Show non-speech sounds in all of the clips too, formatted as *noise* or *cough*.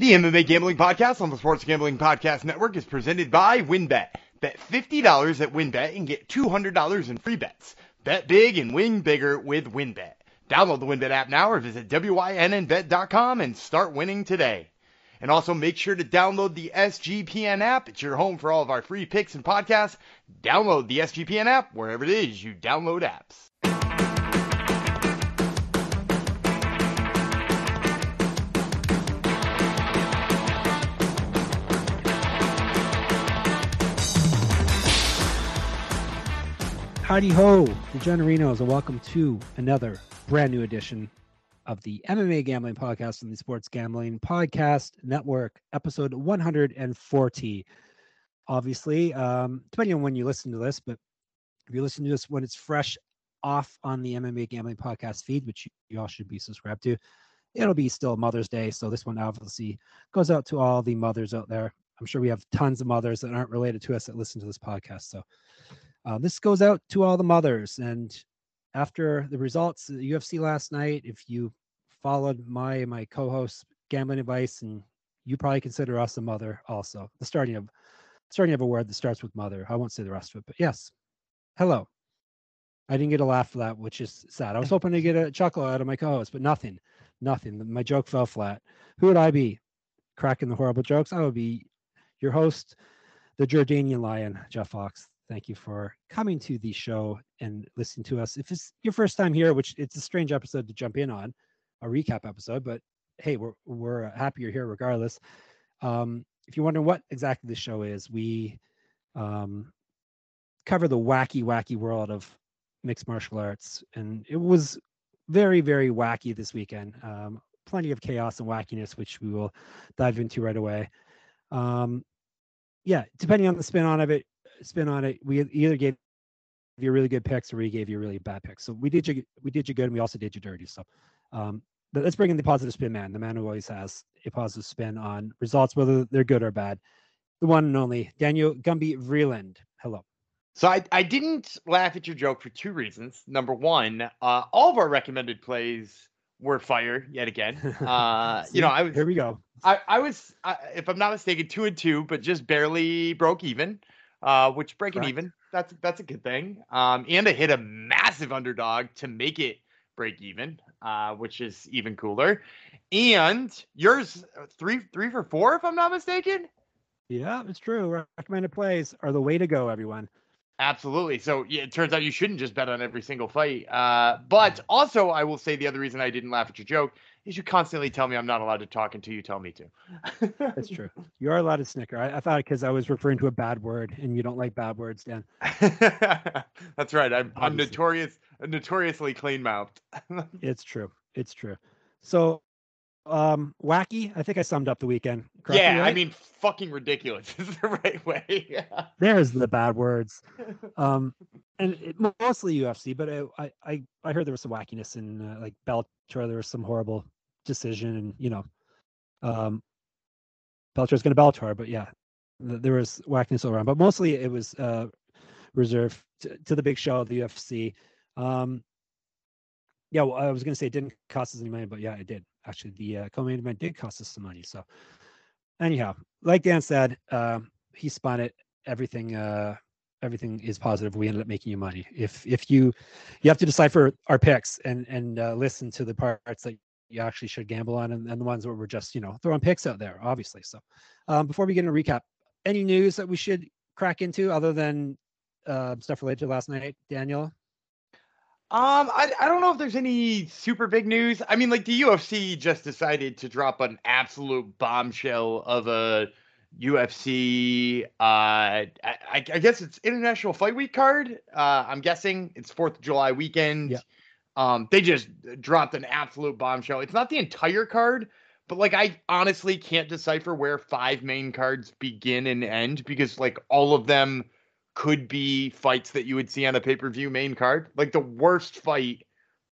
The MMA Gambling Podcast on the Sports Gambling Podcast Network is presented by WynnBET. Bet $50 at WynnBET and get $200 in free bets. Bet big and win bigger with WynnBET. Download the WynnBET app now or visit WYNNBet.com and start winning today. And also make sure to download the SGPN app. It's your home for all of our free picks and podcasts. Download the SGPN app wherever it is you download apps. Howdy ho, DeGenerinos, and welcome to another brand new edition of the MMA Gambling Podcast and the Sports Gambling Podcast Network, episode 140. Obviously, um, depending on when you listen to this, but if you listen to this when it's fresh off on the MMA Gambling Podcast feed, which you all should be subscribed to, it'll be still Mother's Day. So this one obviously goes out to all the mothers out there. I'm sure we have tons of mothers that aren't related to us that listen to this podcast. So uh, this goes out to all the mothers. And after the results of the UFC last night, if you followed my my co-host gambling advice, and you probably consider us a mother also. The starting of starting of a word that starts with mother. I won't say the rest of it, but yes. Hello. I didn't get a laugh for that, which is sad. I was hoping to get a chuckle out of my co-host, but nothing, nothing. My joke fell flat. Who would I be? Cracking the horrible jokes? I would be your host, the Jordanian lion, Jeff Fox thank you for coming to the show and listening to us. If it's your first time here, which it's a strange episode to jump in on, a recap episode, but hey, we're we're happy you're here regardless. Um, if you're wondering what exactly the show is, we um, cover the wacky, wacky world of mixed martial arts, and it was very, very wacky this weekend. Um, plenty of chaos and wackiness, which we will dive into right away. Um, yeah, depending on the spin on of it, spin on it. We either gave you really good picks or we gave you really bad picks. So we did you we did you good and we also did you dirty. So um, let's bring in the positive spin man, the man who always has a positive spin on results, whether they're good or bad. The one and only Daniel Gumby Vreeland. Hello. So I, I didn't laugh at your joke for two reasons. Number one, uh, all of our recommended plays were fire yet again. *laughs* Uh, you know, I was here. We go. I, I was, I, if I'm not mistaken, two and two, but just barely broke even uh, which breaking Correct. even that's that's a good thing. Um, and to hit a massive underdog to make it break even, uh, which is even cooler. And yours uh, three three for four, if I'm not mistaken. Yeah, it's true. Recommended plays are the way to go, everyone. Absolutely. So yeah, it turns out you shouldn't just bet on every single fight. Uh, but also, I will say the other reason I didn't laugh at your joke is you constantly tell me I'm not allowed to talk until you tell me to. That's true. You are allowed to snicker. I, I thought because I was referring to a bad word, and you don't like bad words, Dan. *laughs* That's right. I'm, I'm notorious, notoriously clean mouthed. *laughs* it's true. It's true. So, um, wacky. I think I summed up the weekend. yeah, right? I mean, fucking ridiculous *laughs* is the right way. *laughs* There's the bad words. *laughs* Um, and it, mostly UFC, but I, I I heard there was some wackiness in uh, like Bellator. There was some horrible decision, and you know, um, Bellator's going to Bellator, but yeah, th- there was wackiness all around. But mostly it was uh, reserved to, to the big show, of the UFC. Um, yeah, well, I was going to say it didn't cost us any money, but yeah, it did. Actually, the uh, co-main event did cost us some money. So, anyhow, like Dan said, um, he spun it. Everything uh, everything is positive we ended up making you money if if you you have to decipher our picks and and uh, listen to the parts that you actually should gamble on and, and the ones where we're just you know throwing picks out there obviously so um, before we get into recap any news that we should crack into other than uh, stuff related to last night daniel um, I, I don't know if there's any super big news. I mean, like the UFC just decided to drop an absolute bombshell of a UFC. Uh, I, I, guess it's International Fight Week card. Uh, I'm guessing it's Fourth of July weekend. Yeah. Um, they just dropped an absolute bombshell. It's not the entire card, but like I honestly can't decipher where five main cards begin and end because like all of them could be fights that you would see on a pay per view main card. Like the worst fight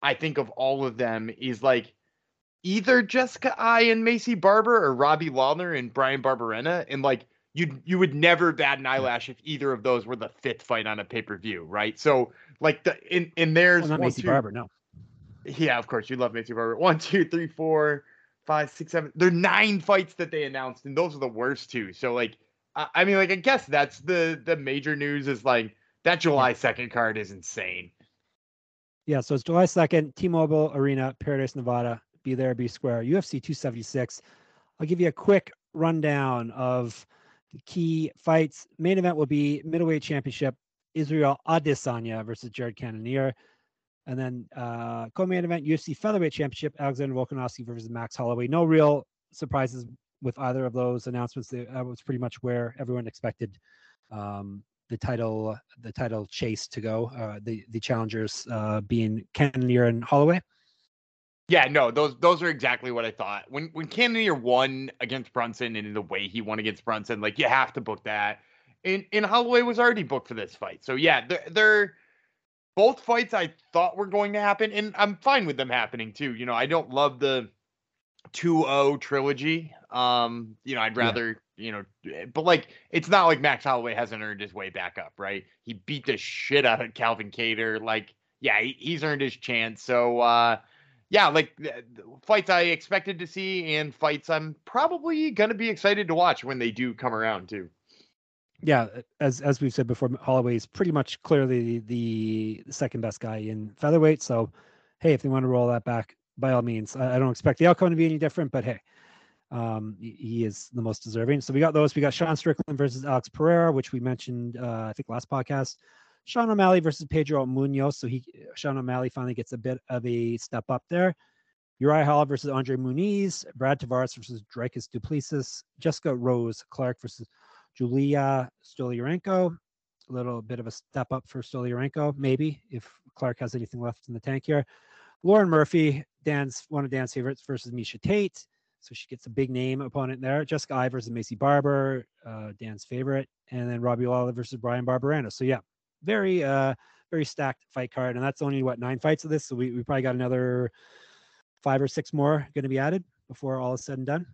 I think of all of them is like either Jessica Eye and Maycee Barber or Robbie Lawler and Bryan Barberena. And like you you would never bat an eyelash if either of those were the fifth fight on a pay per view, right? So like the in in theirs, well, not Maycee two, Barber, no. Yeah, of course you love Maycee Barber. One, two, three, four, five, six, seven. There are nine fights that they announced, and those are the worst two. So like, I, mean, like I guess that's the the major news is like that July second card is insane. Yeah, so it's July 2nd, T Mobile Arena, Paradise, Nevada. Be there, be square. UFC 276. I'll give you a quick rundown of the key fights. Main event will be middleweight championship Israel Adesanya versus Jared Cannonier. And then uh, co-main event UFC featherweight championship Alexander Volkanovski versus Max Holloway. No real surprises with either of those announcements. That was pretty much where everyone expected um, the title the title chase to go. Uh, the the challengers uh, being Cannonier and Holloway. Yeah, no, those those are exactly what I thought. When when Cannonier won against Brunson and in the way he won against Brunson, like you have to book that. And and Holloway was already booked for this fight, so yeah, they're, they're both fights I thought were going to happen, and I'm fine with them happening too. You know, I don't love the 2-0 trilogy. Um, you know, I'd rather you know, eh, but like it's not like Max Holloway hasn't earned his way back up, right? He beat the shit out of Calvin Kattar. Like, yeah, he, he's earned his chance. So, uh, yeah, like fights I expected to see and fights I'm probably gonna be excited to watch when they do come around too. Yeah, as as we've said before, Holloway is pretty much clearly the second best guy in featherweight. So, hey, if they want to roll that back, by all means. I, I don't expect the outcome to be any different, but hey, um, he is the most deserving. So we got those. We got Sean Strickland versus Alex Pereira, which we mentioned, uh, I think, last podcast. Sean O'Malley versus Pedro Munhoz. So he, Sean O'Malley, finally gets a bit of a step up there. Uriah Hall versus Andre Muniz. Brad Tavares versus Dricus Du Plessis. Jessica Rose Clark versus Julia Stoliarenko. A little bit of a step up for Stoliarenko, maybe, if Clark has anything left in the tank here. Lauren Murphy, Dan's one of Dan's favorites versus Miesha Tate. So she gets a big name opponent there. Jessica Ivers and Maycee Barber, uh, Dan's favorite, and then Robbie Lawler versus Bryan Barberena. So yeah, very uh very stacked fight card, and that's only what nine fights of this. So we, we probably got another five or six more going to be added before all is said and done.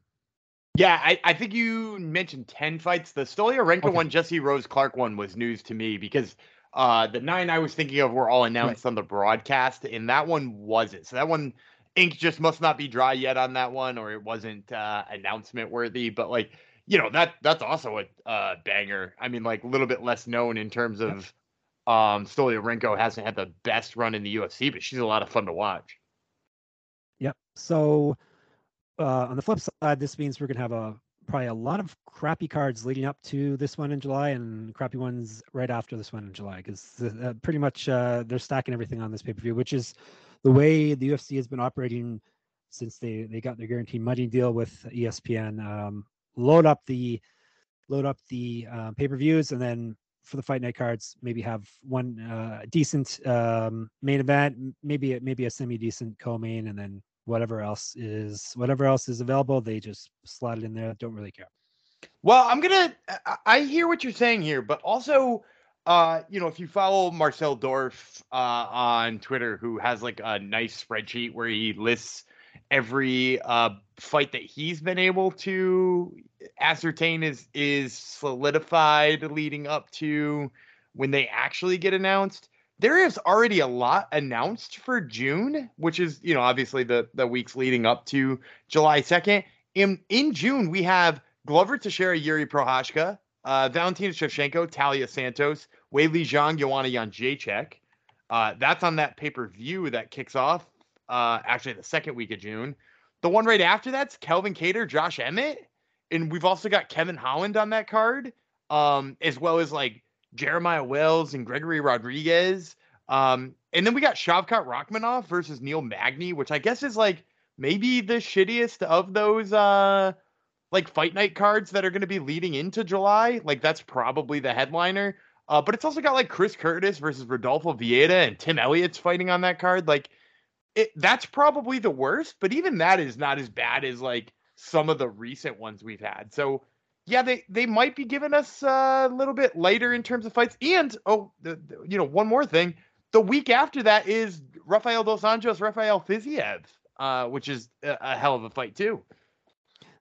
Yeah, I, I think you mentioned ten fights. The Stoliarenko okay. one, Jesse Rose Clark one was news to me because uh, the nine I was thinking of were all announced right. on the broadcast, and that one wasn't. So that one ink just must not be dry yet on that one, or it wasn't uh, announcement worthy. But like, you know, that that's also a uh, banger. I mean, like a little bit less known in terms of um Stoliarenko hasn't had the best run in the UFC, but she's a lot of fun to watch. Yep. So uh, on the flip side, this means we're gonna have a probably a lot of crappy cards leading up to this one in July and crappy ones right after this one in July because uh, pretty much uh, they're stacking everything on this pay per view, which is the way the UFC has been operating since they they got their guaranteed money deal with ESPN. Um, load up the load up the uh, pay per views, and then for the fight night cards, maybe have one uh, decent um, main event, maybe maybe a semi decent co-main, and then whatever else is whatever else is available, they just slot it in there. Don't really care. Well, I'm gonna. I hear what you're saying here, but also uh, you know, if you follow Marcel Dorff uh, on Twitter, who has like a nice spreadsheet where he lists every uh, fight that he's been able to ascertain is is solidified leading up to when they actually get announced. There is already a lot announced for June, which is you know obviously the the weeks leading up to July second. In in June we have Glover Teixeira, Yuri Prochazka, uh, Valentina Shevchenko, Taila Santos, Weili Zhang, Joanna Jędrzejczyk. Uh, that's on that pay per view that kicks off uh, actually the second week of June. The one right after that's Calvin Kattar, Josh Emmett, and we've also got Kevin Holland on that card, um, as well as like Jeremiah Wells and Gregory Rodrigues. Um, and then we got Shavkat Rakhmonov versus Neil Magny, which I guess is like maybe the shittiest of those uh like fight night cards that are going to be leading into July. Like that's probably the headliner. Uh, but it's also got like Chris Curtis versus Rodolfo Vieira and Tim Elliott's fighting on that card. Like, it that's probably the worst. But even that is not as bad as like some of the recent ones we've had. So yeah, they they might be giving us uh, a little bit later in terms of fights. And oh, the, the, you know, one more thing. The week after that is Rafael dos Anjos, Rafael Fiziev, uh, which is a, a hell of a fight too.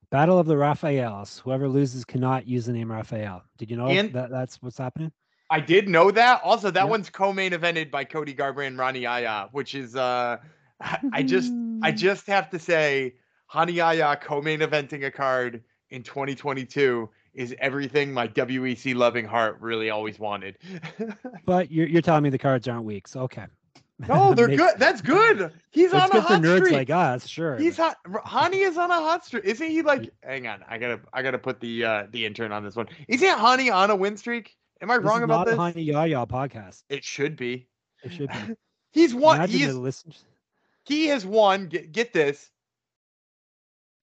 Battle of the Rafaels. Whoever loses cannot use the name Rafael. Did you know and, that that's what's happening? I did know that. Also, that yep. one's co-main evented by Cody Garbrandt and Rani Yahya, which is uh I just I just have to say Hanayaya co-main eventing a card in 2022 is everything my WEC loving heart really always wanted. *laughs* But you're you're telling me the cards aren't weak, so okay. *laughs* no, they're Makes- good. That's good. He's on a hot nerds streak. like us, sure. He's hot. Hani is on a hot streak. Isn't he like? Hang on, I gotta, I gotta put the uh the intern on this one. Isn't Hani on a win streak? Am I This wrong is about this? Honey Yaya podcast. It should be. It should be. *laughs* He's won. He's the he has won. Get, get this.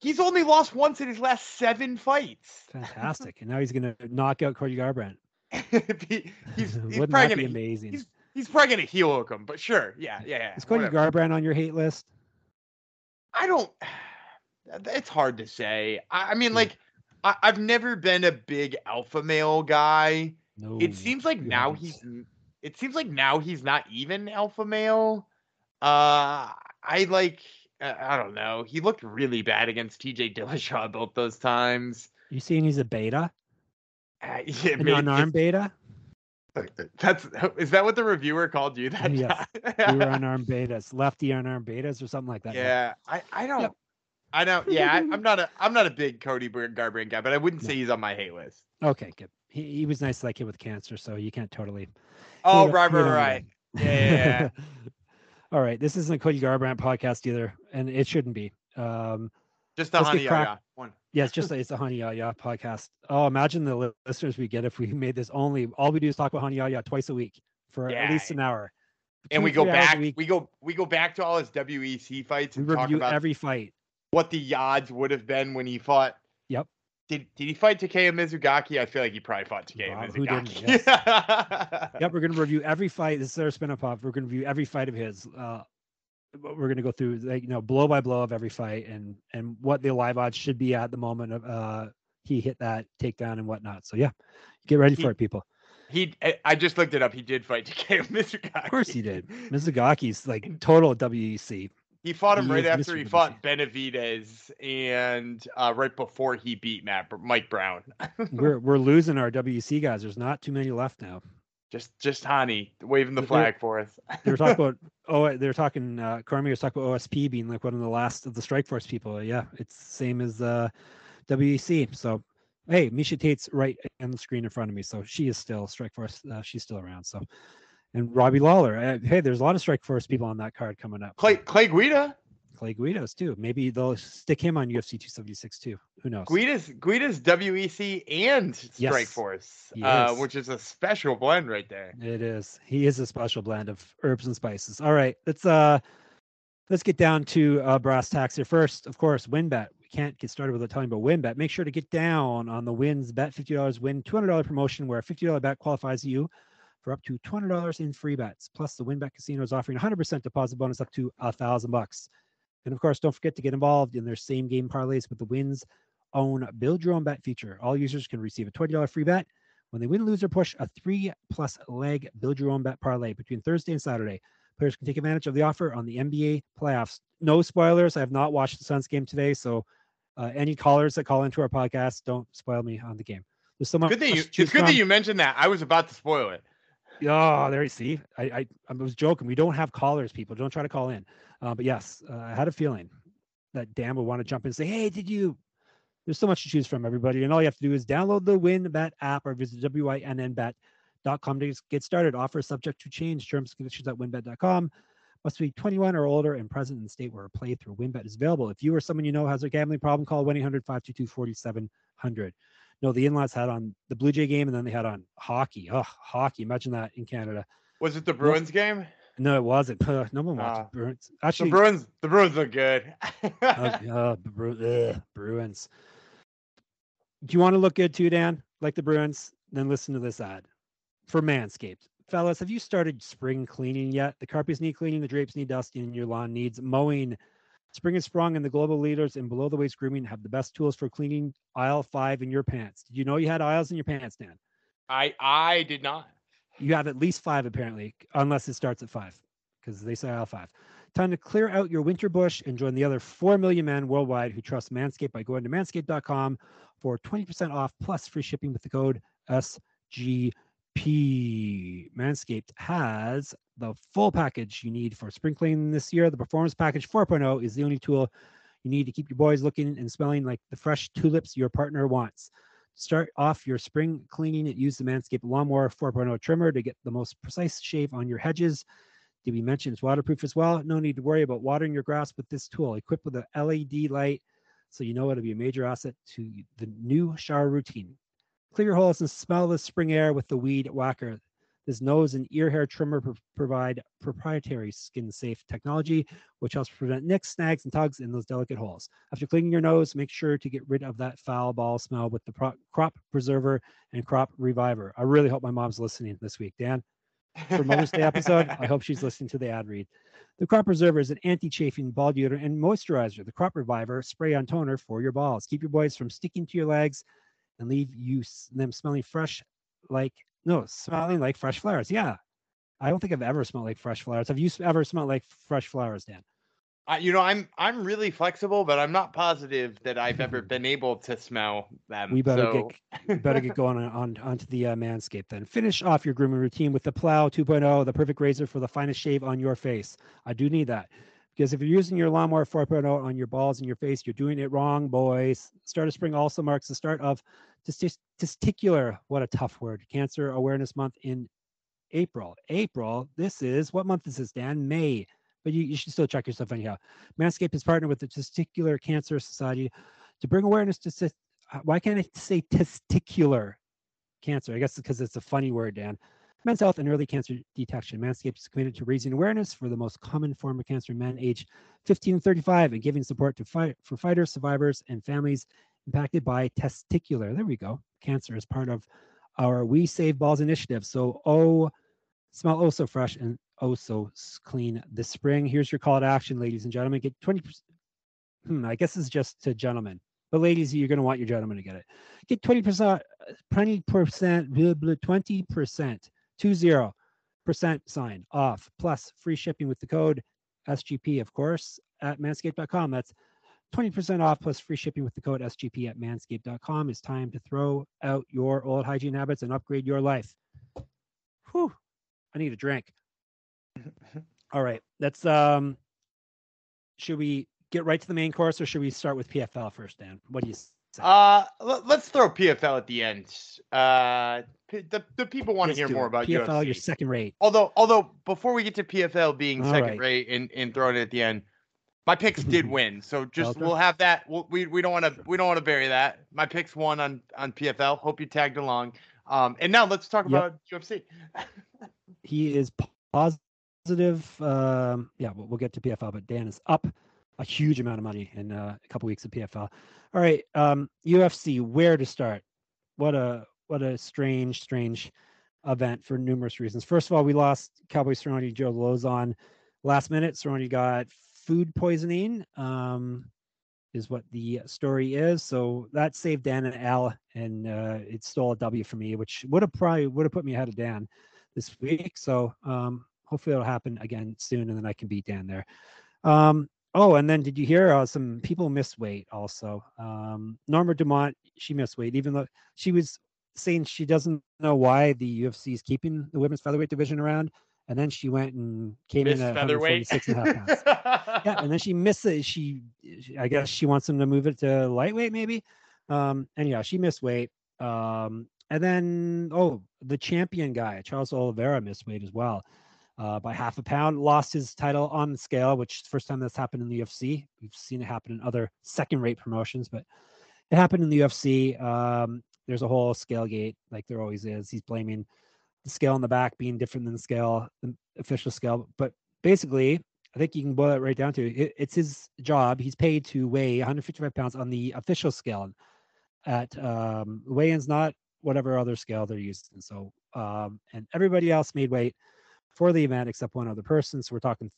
He's only lost once in his last seven fights. Fantastic. and now he's gonna knock out Cody Garbrandt. *laughs* He- he's *laughs* he's Wouldn't probably that be gonna amazing? he's- he's probably gonna heel hook him, but sure, yeah, yeah, yeah. Is Cody whatever. Garbrandt on your hate list? I don't. *sighs* It's hard to say. I, I mean, Yeah. like, I, I've never been a big alpha male guy. No. It seems like now haven't. he's. It seems like now he's not even alpha male. Uh, I like. Uh, I don't know. He looked really bad against T.J. Dillashaw both those times. You saying he's a beta? Uh, yeah, An unarmed beta? That's *laughs* is that what the reviewer called you that Yes, time? We were unarmed *laughs* betas, lefty unarmed betas, or something like that. Yeah, I, I don't. I don't. Yeah, I, I'm *laughs* not a I'm not a big Cody Garbrandt guy, but I wouldn't No. say he's on my hate list. Okay, good. He, he was nice to that kid with cancer, so you can't totally. Oh, right, right, right. Yeah, yeah, yeah. All right, this isn't a Cody Garbrandt podcast either, and it shouldn't be. Um, Just the honey, crack- yeah, one. yeah, it's just it's a Honey Yaya podcast. Oh, imagine the listeners we get if we made this only. All we do is talk about Honey Yaya twice a week for at least an hour. And we go three hours a back. We go we go back to all his WEC fights and We and talk about every fight. what the odds would have been when he fought. Did did he fight Takeya Mizugaki? I feel like he probably fought Takeya Wow, who didn't? Mizugaki. *laughs* Yep, we're gonna review every fight. This is our spin-off. We're gonna review every fight of his. Uh, we're gonna go through like you know blow by blow of every fight and and what the live odds should be at the moment of uh he hit that takedown and whatnot. So yeah, get ready He- for it, people. He, I- just looked it up. He did fight Takeya Mizugaki. Of course he did. Mizugaki's like *laughs* total WEC. He fought him He right after Mr. he fought Benavidez and uh, right before he beat Matt Mike Brown. *laughs* We're we're losing our WC guys. There's not too many left now. just just Hani waving the They're- flag for us. They were talking *laughs* about oh they were talking uh Cormier was talking about OSP being like one of the last of the Strikeforce people. Yeah, it's same as uh WEC. So hey, Miesha Tate's right on the screen in front of me. So she is still Strikeforce. Uh, she's still around. So and Robbie Lawler. Uh, hey, there's a lot of Strikeforce people on that card coming up. Clay Clay Guida. Clay Guidos too. Maybe they'll stick him on UFC 276 too. Who knows? Guida's Guida's WEC and Strike Yes, Force, he uh, which is a special blend right there. It is. He is a special blend of herbs and spices. All right, let's uh let's get down to uh brass tacks here first. Of course, WynnBET. We can't get started without telling you about WynnBET. Make sure to get down on the wins bet $50 win $200 promotion where a $50 bet qualifies you for up to $200 in free bets. Plus, the WynnBET Casino is offering 100% deposit bonus up to a thousand bucks. And of course, don't forget to get involved in their same game parlays with the Wins own build your own bet feature. All users can receive a $20 free bet when they win, lose, or push a three plus leg build your own bet parlay between Thursday and Saturday. Players can take advantage of the offer on the NBA playoffs. No spoilers. I have not watched the Suns game today, so uh, any callers that call into our podcast, don't spoil me on the game. There's so much. Good thing you, it's good that you mentioned that. I was about to spoil it. Oh, there you see. I, I I was joking. We don't have callers, people. Don't try to call in. Uh, but yes, uh, I had a feeling that Dan would want to jump in and say, "Hey, did you?" There's so much to choose from, everybody, and all you have to do is download the WynnBET app or visit winnbet.com to get started. Offer subject to change. Terms and conditions at winbet.com. Must be 21 or older and present in the state where a playthrough WynnBET is available. If you or someone you know has a gambling problem, call 1 800 522 4700. No, the in-laws had on the Blue Jay game and then they had on hockey. Oh, hockey. Imagine that in Canada. Was it the Bruins game? No, it wasn't. *laughs* no one watched Ah. Bruins. The Bruins. The Bruins look good. *laughs* uh, uh, Bru- ugh, Bruins. Do you want to look good too, Dan? Like the Bruins? Then listen to this ad for Manscaped. Fellas, have you started spring cleaning yet? The carpets need cleaning, the drapes need dusting, and your lawn needs mowing. Spring is sprung, and the global leaders in below the waist grooming have the best tools for cleaning aisle five in your pants. Did you know you had aisles in your pants, Dan? I I did not. You have at least five, apparently, unless it starts at five, because they say aisle five. Time to clear out your winter bush and join the other 4 million men worldwide who trust Manscaped by going to manscaped.com for 20% off plus free shipping with the code SGP. Manscaped has the full package you need for spring cleaning this year. The Performance Package 4.0 is the only tool you need to keep your boys looking and smelling like the fresh tulips your partner wants. Start off your spring cleaning and use the Manscaped Lawnmower 4.0 trimmer to get the most precise shave on your hedges. Did we mention it's waterproof as well? No need to worry about watering your grass with this tool. Equipped with a LED light, so you know it'll be a major asset to the new shower routine. Clear your holes and smell the spring air with the Weed Whacker. This nose and ear hair trimmer pro- provide proprietary skin safe technology, which helps prevent nicks, snags, and tugs in those delicate holes. After cleaning your nose, make sure to get rid of that foul ball smell with the pro- crop preserver and crop reviver. I really hope my mom's listening this week, Dan. For Mother's Day episode, I hope she's listening to the ad read. The Crop Preserver is an anti-chafing ball deodorant and moisturizer. The Crop Reviver spray on toner for your balls. Keep your boys from sticking to your legs and leave you them smelling fresh like no, smelling like fresh flowers. Yeah. I don't think I've ever smelled like fresh flowers. Have you ever smelled like fresh flowers, Dan? I, you know, I'm I'm really flexible, but I'm not positive that I've ever *laughs* been able to smell them. We better so... get we better get going on, on onto the uh, Manscaped then. Finish off your grooming routine with the Plow 2.0, the perfect razor for the finest shave on your face. I do need that because if you're using your lawnmower 4.0 on your balls and your face, you're doing it wrong, boys. Start of spring also marks the start of testicular. What a tough word. Cancer Awareness Month in April. April. This is what month is this, Dan? May. But you, you should still check yourself anyhow. Manscaped has partnered with the Testicular Cancer Society to bring awareness to uh, why can't I say testicular cancer? I guess because it's a funny word, Dan. Men's health and early cancer detection. Manscaped is committed to raising awareness for the most common form of cancer in men aged 15 to 35 and giving support to fight for fighters, survivors, and families impacted by testicular. There we go. Cancer as part of our We Save Balls initiative. So, oh, smell oh so fresh and oh so clean this spring. Here's your call to action, ladies and gentlemen. Get 20%. Hmm, I guess it's just to gentlemen. But ladies, you're going to want your gentlemen to get it. Get 20%, 20%, blah, blah, 20%, two zero percent sign off, plus free shipping with the code SGP, of course, at manscaped.com. That's 20% off plus free shipping with the code SGP at manscaped.com. It's time to throw out your old hygiene habits and upgrade your life. Whew. I need a drink. *laughs* All right. That's um should we get right to the main course or should we start with PFL first, Dan? What do you? Uh, let, us throw PFL at the end. Uh, the the people want to hear more it. about PFL, UFC. you're second rate. Although, although before we get to PFL being All second right. rate and, and throwing it at the end, my picks did *laughs* win. So just we'll have that. We'll, we we don't want to we don't want to bury that. My picks won on on PFL. Hope you tagged along. Um, and now let's talk Yep. about UFC. *laughs* He is positive. Um, yeah, we'll, we'll get to PFL, but Dan is up a huge amount of money in uh, a couple weeks of PFL. All right, um, UFC. Where to start? What a what a strange, strange event for numerous reasons. First of all, we lost Cowboy Cerrone Joe Lauzon last minute. Cerrone got food poisoning. Um, is what the story is. So that saved Dan and Al, and uh, it stole a W for me, which would have probably would have put me ahead of Dan this week. So um, hopefully it'll happen again soon, and then I can beat Dan there. Um, oh, and then did you hear uh, some people miss weight also? Um, Norma Dumont, she missed weight, even though she was saying she doesn't know why the UFC is keeping the women's featherweight division around, and then she went and came Miss in at featherweight. 146 and a half pounds yeah, and then she missed it. She, I guess she wants them to move it to lightweight, maybe. Um, anyhow, she missed weight. Um, and then oh, the champion guy, Charles Oliveira, missed weight as well, uh, by half a pound. Lost his title on the scale, which is the first time that's happened in the UFC. We've seen it happen in other second-rate promotions, but it happened in the UFC. Um, there's a whole scale gate, like there always is. He's blaming the scale on the back being different than the scale, the official scale. But basically, I think you can boil it right down to it, it's his job. He's paid to weigh 155 pounds on the official scale. At um, weigh-ins, not whatever other scale they're using. So, um, and everybody else made weight for the event except one other person. So we're talking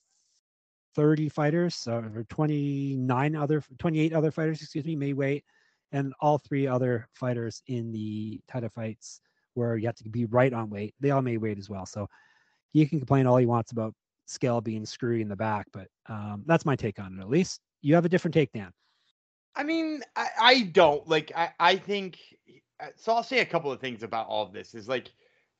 30 fighters or 29 other, 28 other fighters, excuse me, may weight, and all three other fighters in the title fights where you have to be right on weight. They all may weight as well. So he can complain all he wants about scale being screwy in the back, but um, that's my take on it. At least you have a different take, Dan. I mean, I, I don't like. I I think uh, so. I'll say a couple of things about all of this. Is like,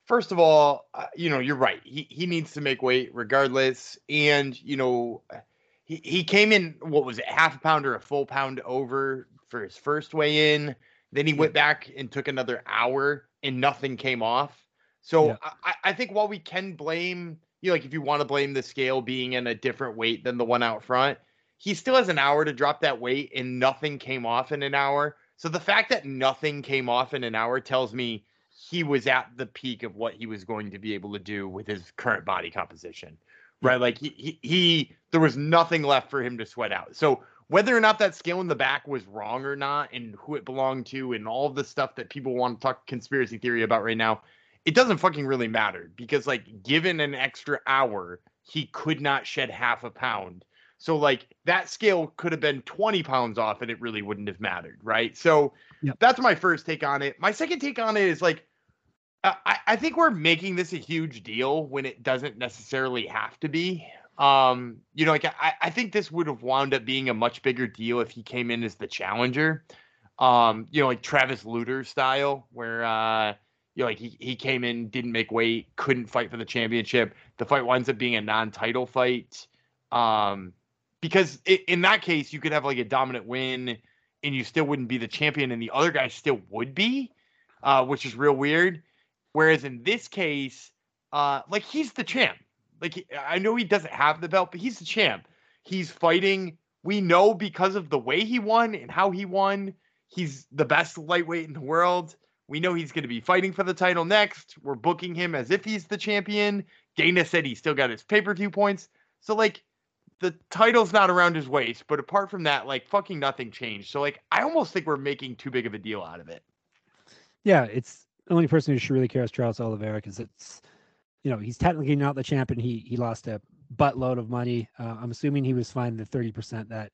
first of all, uh, you know, you're right. He he needs to make weight regardless, and you know, uh, he, he came in what was it half a pound or a full pound over for his first weigh in then he went back and took another hour and nothing came off so Yeah. I, I think while we can blame you know like if you want to blame the scale being in a different weight than the one out front he still has an hour to drop that weight and nothing came off in an hour so the fact that nothing came off in an hour tells me he was at the peak of what he was going to be able to do with his current body composition right? Like he, he he there was nothing left for him to sweat out. So whether or not that scale in the back was wrong or not, and who it belonged to, and all the stuff that people want to talk conspiracy theory about right now, it doesn't fucking really matter because like given an extra hour, he could not shed half a pound. So like that scale could have been 20 pounds off and it really wouldn't have mattered, right? So Yep. that's my first take on it. My second take on it is like I, I think we're making this a huge deal when it doesn't necessarily have to be. Um, you know, like I, I think this would have wound up being a much bigger deal if he came in as the challenger. Um, you know, like Travis Lutter style, where uh, you know, like he, he came in, didn't make weight, couldn't fight for the championship. The fight winds up being a non-title fight. Um, because i in that case, you could have like a dominant win, and you still wouldn't be the champion, and the other guy still would be, uh, which is real weird. Whereas in this case, uh, like he's the champ. Like I know he doesn't have the belt, but he's the champ. He's fighting. We know because of the way he won and how he won. He's the best lightweight in the world. We know he's going to be fighting for the title next. We're booking him as if he's the champion. Dana said he still got his pay per view points. So like the title's not around his waist, but apart from that, like fucking nothing changed. So like I almost think we're making too big of a deal out of it. Yeah, it's the only person who should really care is Charles Oliveira because it's, you know, he's technically not the champion. He he lost a buttload of money. Uh, I'm assuming he was fined the 30% that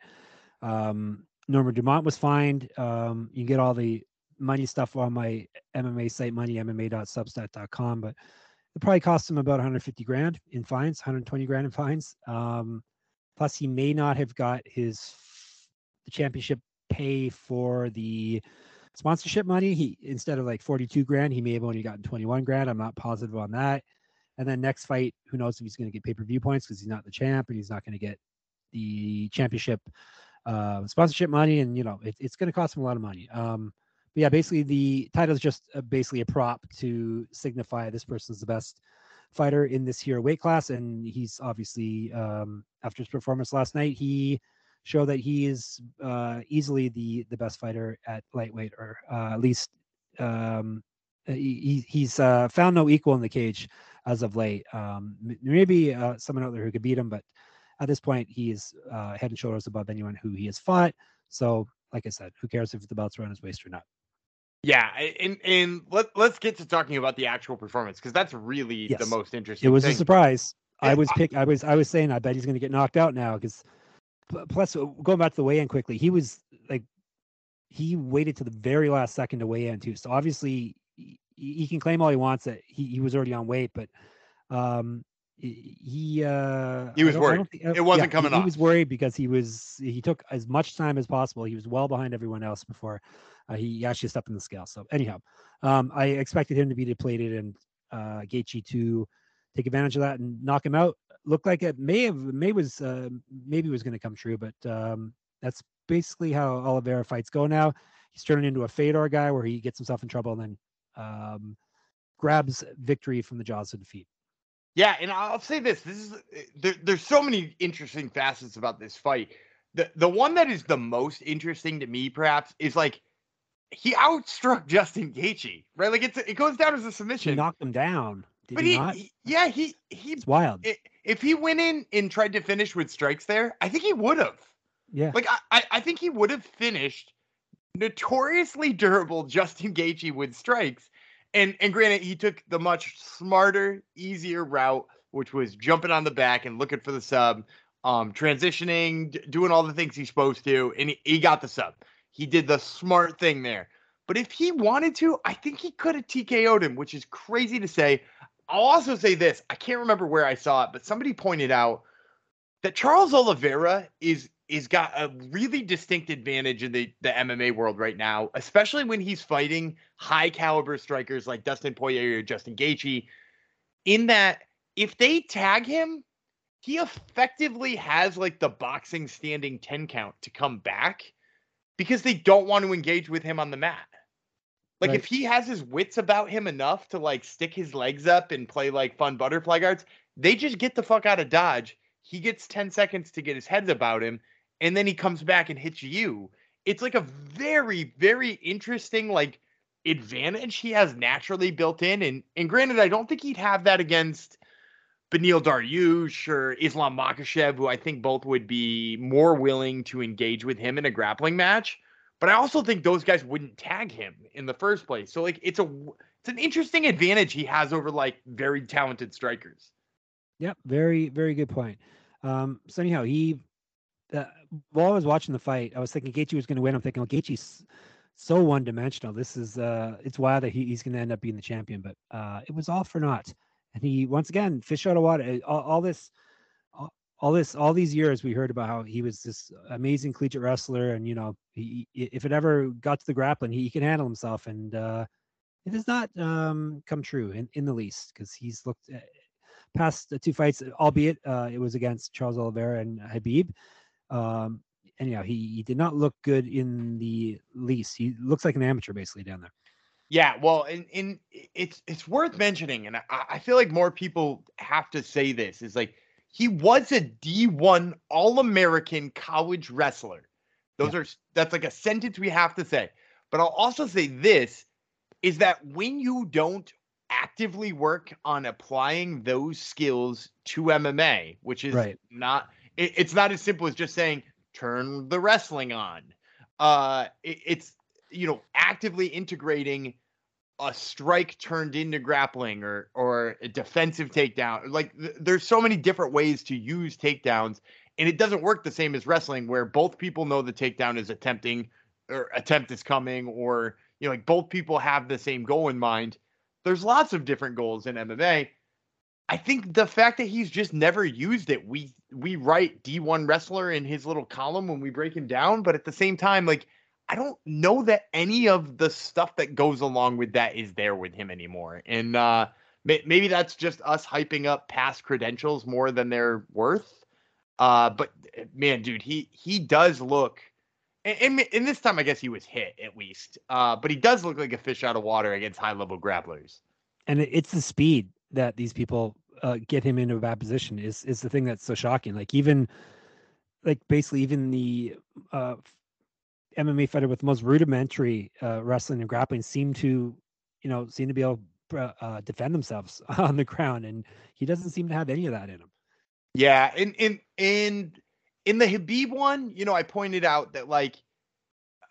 um, Norma Dumont was fined. Um, you can get all the money stuff on my MMA site, moneymma.substat.com, but it probably cost him about 150 grand in fines, 120 grand in fines. Um, plus, he may not have got his the championship pay for the sponsorship money. He instead of like 42 grand, he may have only gotten 21 grand. I'm not positive on that. And then next fight, who knows if he's going to get pay per view points because he's not the champ and he's not going to get the championship uh, sponsorship money. And you know, it, it's going to cost him a lot of money. Um, but yeah, basically the title is just uh, basically a prop to signify this person's the best fighter in this here weight class, and he's obviously um, after his performance last night, he showed that he is uh, easily the the best fighter at lightweight, or uh, at least um, he, he- he's uh, found no equal in the cage as of late. Um, maybe uh, someone out there who could beat him, but at this point, he is uh, head and shoulders above anyone who he has fought. So, like I said, who cares if the belt's around his waist or not? Yeah, and and let let's get to talking about the actual performance because that's really the most interesting. It was a thing. surprise. I was I- pick. I was. I was saying. I bet he's going to get knocked out now because. Plus, uh, going back to the weigh-in quickly, he was like, he waited to the very last second to weigh in too. So obviously, he, he can claim all he wants that he, he was already on weight, but um, he he, uh, He was worried. think- uh, It wasn't he- coming he, off. was worried because he was he took as much time as possible. He was well behind everyone else before uh, he actually stepped in the scale. So anyhow, um, I expected him to be depleted and uh, Gaethje to take advantage of that and knock him out. Looked like it may have may was uh, maybe was going to come true, but um, that's basically how Oliveira fights go now. He's turning into a Fedor guy where he gets himself in trouble and then um, grabs victory from the jaws of defeat. Yeah, and I'll say this: this is there, there's so many interesting facets about this fight. The the one that is the most interesting to me, perhaps, is like he outstruck Justin Gaethje, right? Like it's it goes down as a submission. He knocked him down. Did but he, he, yeah he he it's wild. i- if he went in and tried to finish with strikes there, I think he would have. yeah. Like I, I, I think he would have finished notoriously durable Justin Gaethje with strikes. And and granted, he took the much smarter, easier route, which was jumping on the back and looking for the sub, um, transitioning, doing all the things he's supposed to, and he, he got the sub. He did the smart thing there. But if he wanted to, I think he could have TKO'd him, which is crazy to say. I'll also say this: I can't remember where I saw it, but somebody pointed out that Charles Oliveira is is got a really distinct advantage in the the MMA world right now, especially when he's fighting high caliber strikers like Dustin Poirier or Justin Gaethje. In that, if they tag him he effectively has like the boxing standing 10 count to come back because they don't want to engage with him on the mat. Like Right. if he has his wits about him enough to like stick his legs up and play like fun butterfly guards, they just get the fuck out of dodge. He gets 10 seconds to get his head about him and then he comes back and hits you. It's like a very very interesting like advantage he has naturally built in and and granted I don't think he'd have that against Beneil Dariush or Islam Makhachev, who I think both would be more willing to engage with him in a grappling match. But I also think those guys wouldn't tag him in the first place. So like it's a it's an interesting advantage he has over like very talented strikers. Yep, very very good point. Um, so anyhow, he uh, while I was watching the fight, I was thinking Gaethje was going to win. I'm thinking, well, Gaethje's so one dimensional. This is uh, it's wild that he, he's going to end up being the champion, but uh, it was all for naught. And he once again fish out of water. All, all this, all, this, all these years we heard about how he was this amazing collegiate wrestler, and you know, he, if it ever got to the grappling, he, he can handle himself, and uh, it has not um, come true in, in the least because he's looked uh, past the two fights, albeit uh, it was against Charles Oliveira and Khabib. Um, anyhow, he, he did not look good in the least. He looks like an amateur basically down there. Yeah, well, and, and it's it's worth mentioning, and I, I feel like more people have to say this is like he was a D1 All American college wrestler. Those are that's like a sentence we have to say. But I'll also say this is that when you don't actively work on applying those skills to MMA, which is Right. not it, it's not as simple as just saying turn the wrestling on. Uh it, it's you know actively integrating a strike turned into grappling or or a defensive takedown. Like th- there's so many different ways to use takedowns and it doesn't work the same as wrestling where both people know the takedown is attempting or attempt is coming or you know like both people have the same goal in mind. There's lots of different goals in MMA. I think the fact that he's just never used it, we we write D1 wrestler in his little column when we break him down, but at the same time, like I don't know that any of the stuff that goes along with that is there with him anymore. And uh may- maybe that's just us hyping up past credentials more than they're worth. Uh but man, dude, he he does look and, and, and this time I guess he was hit at least. Uh but he does look like a fish out of water against high level grapplers. And it's the speed that these people uh, get him into a bad position is is the thing that's so shocking. Like even like basically even the uh, MMA fighter with the most rudimentary uh, wrestling and grappling seem to you know seem to be able to uh, defend themselves *laughs* on the ground, and he doesn't seem to have any of that in him. Yeah, and in in in the Khabib one, you know, I pointed out that like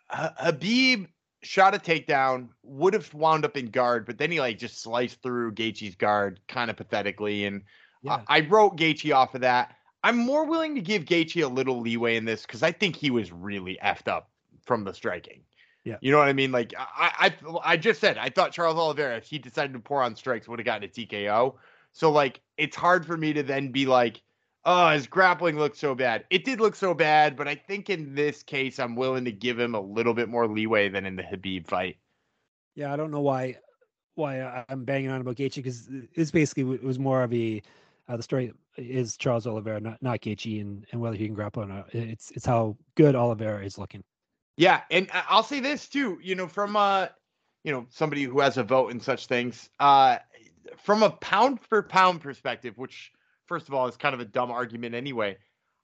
Ha- Khabib shot a takedown, would have wound up in guard, but then he like just sliced through Gaethje's guard kind of pathetically, and Yeah. I, I wrote Gaethje off of that. I'm more willing to give Gaethje a little leeway in this because I think he was really effed up from the striking. Yeah. you know what I mean. Like I, I, I just said I thought Charles Oliveira, if he decided to pour on strikes, would have gotten a TKO. So like, it's hard for me to then be like, oh, his grappling looked so bad. It did look so bad, but I think in this case, I'm willing to give him a little bit more leeway than in the Khabib fight. Yeah, I don't know why why I- I'm banging on about Gaethje because it's basically it was more of a uh, the story is Charles Oliveira, not not Gaethje, and and whether he can grapple or not. It's it's how good Oliveira is looking. Yeah, and I- I'll say this too, you know, from uh, you know, somebody who has a vote in such things, uh, from a pound for pound perspective, which first of all is kind of a dumb argument anyway.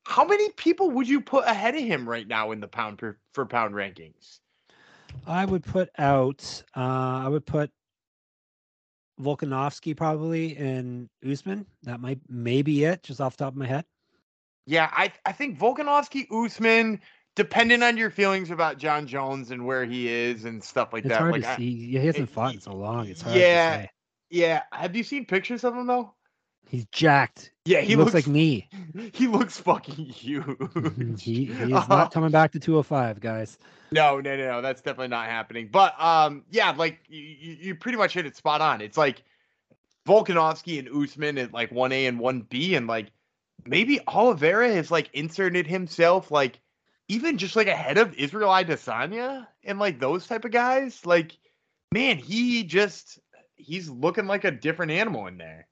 How many people would you put ahead of him right now in the pound per, for pound rankings? I would put out. Uh, I would put Volkanovski probably and Usman. That might maybe it, just off the top of my head. Yeah, I I think Volkanovski, Usman, depending on your feelings about Jon Jones and where he is and stuff like It's that. hard like to I- see. He hasn't it- fought in so long. It's hard yeah, to say. yeah. Have you seen pictures of him though? He's jacked. Yeah, He, looks, like me. *laughs* He looks fucking huge. he, he is *laughs* not coming back to 205, guys. No, no, no, no. That's definitely not happening. But um, yeah, like you, you you pretty much hit it spot on. It's like Volkanovski and Usman at like one A and one B, and like maybe Oliveira has like inserted himself like even just like ahead of Israel Adesanya and like those type of guys. Like, man, he just he's looking like a different animal in there.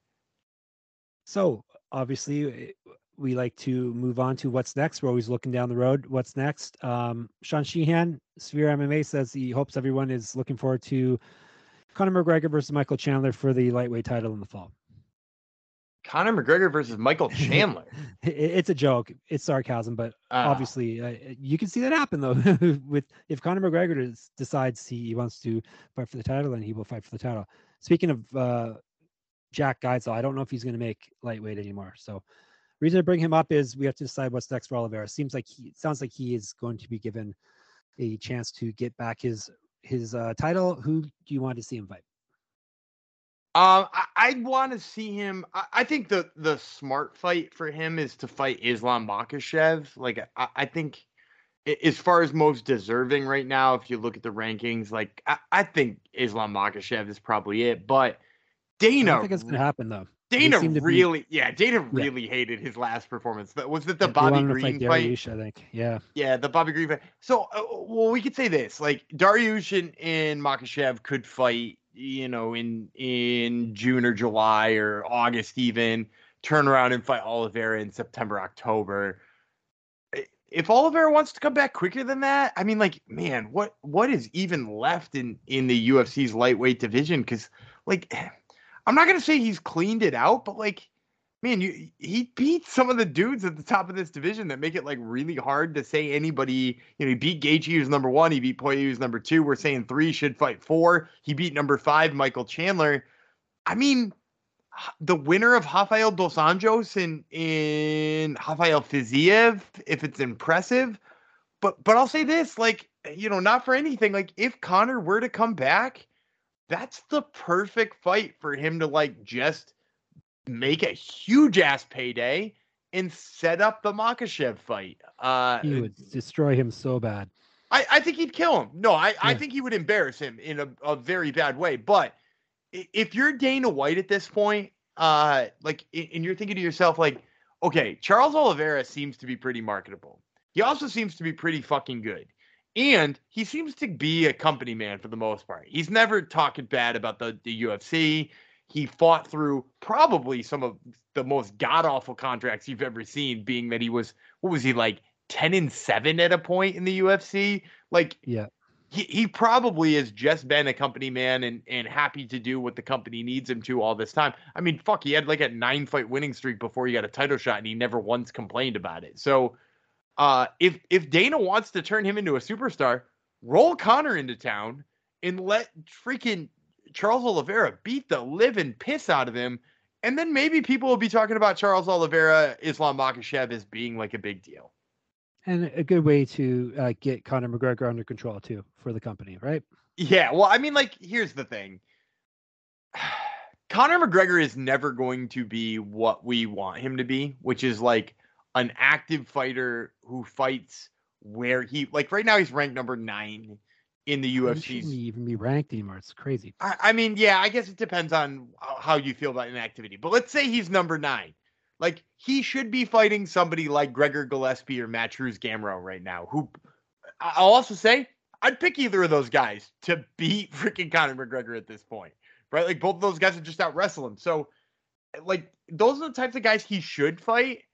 So obviously, eh, we like to move on to what's next. We're always looking down the road. What's next? Um, Sean Sheehan, Sphere MMA says he hopes everyone is looking forward to Conor McGregor versus Michael Chandler for the lightweight title in the fall. Conor McGregor versus Michael *laughs* Chandler. it's a joke. It's sarcasm, but uh, obviously uh, you can see that happen though. *laughs* with if Conor McGregor decides he wants to fight for the title, then he will fight for the title. Speaking of uh, Jack Geisel, I don't know if he's going to make lightweight anymore. So reason to bring him up is we have to decide what's next for Oliveira. Seems like he sounds like he is going to be given a chance to get back his his uh, title. Who do you want to see him fight? Um, I, I want to see him. I, I, think the the smart fight for him is to fight Islam Makhachev. Like I, I, think, as far as most deserving right now, if you look at the rankings, like I, I think Islam Makhachev is probably it. But Dana, I don't think it's gonna happen though. Dana really, be, yeah, Dana really yeah. hated his last performance. But was it the Bobby Green fight? Dariush, I think, yeah, yeah, the Bobby Green fight. So, uh, well, we could say this: like Dariush and, and Makhachev could fight, you know, in in June or July or August, even turn around and fight Oliveira in September, October. If Oliveira wants to come back quicker than that, I mean, like, man, what what is even left in in the UFC's lightweight division? Because, like *sighs* I'm not gonna say he's cleaned it out, but like, man, you he beat some of the dudes at the top of this division that make it like really hard to say anybody. You know, he beat Gaethje, who's number one. He beat Poirier, who's number two. We're saying three should fight four. He beat number five, Michael Chandler. I mean, the winner of Rafael dos Anjos in in Rafael Fiziev, if it's impressive. But but I'll say this, like, you know, not for anything. Like, if Conor were to come back that's the perfect fight for him to like just make a huge ass payday and set up the Makhachev fight. Uh, he would destroy him so bad. I, I think he'd kill him. No, I, yeah. I think he would embarrass him in a, a very bad way. But if you're Dana White at this point, uh, like, and you're thinking to yourself, like, okay, Charles Oliveira seems to be pretty marketable. He also seems to be pretty fucking good. And he seems to be a company man for the most part. He's never talking bad about the, the UFC. He fought through probably some of the most god awful contracts you've ever seen, being that he was, what was he like, 10 and 7 at a point in the UFC? Like, yeah. He, he probably has just been a company man and, and happy to do what the company needs him to all this time. I mean, fuck, he had like a nine fight winning streak before he got a title shot and he never once complained about it. So, uh, if if Dana wants to turn him into a superstar, roll Conor into town and let freaking Charles Oliveira beat the living piss out of him, and then maybe people will be talking about Charles Oliveira, Islam Makhachev as being like a big deal. And a good way to uh, get Conor McGregor under control too for the company, right? Yeah. Well, I mean, like, here's the thing. *sighs* Conor McGregor is never going to be what we want him to be, which is like an active fighter who fights where he like right now he's ranked number nine in the UFC. Shouldn't even be ranked anymore. It's crazy. I, I, mean, yeah, I guess it depends on uh, how you feel about inactivity. But let's say he's number nine. Like he should be fighting somebody like Gregor Gillespie or Mateusz Gamrot right now. Who I'll also say I'd pick either of those guys to beat *laughs* freaking Conor McGregor at this point, right? Like both of those guys are just out wrestling. So, like those are the types of guys he should fight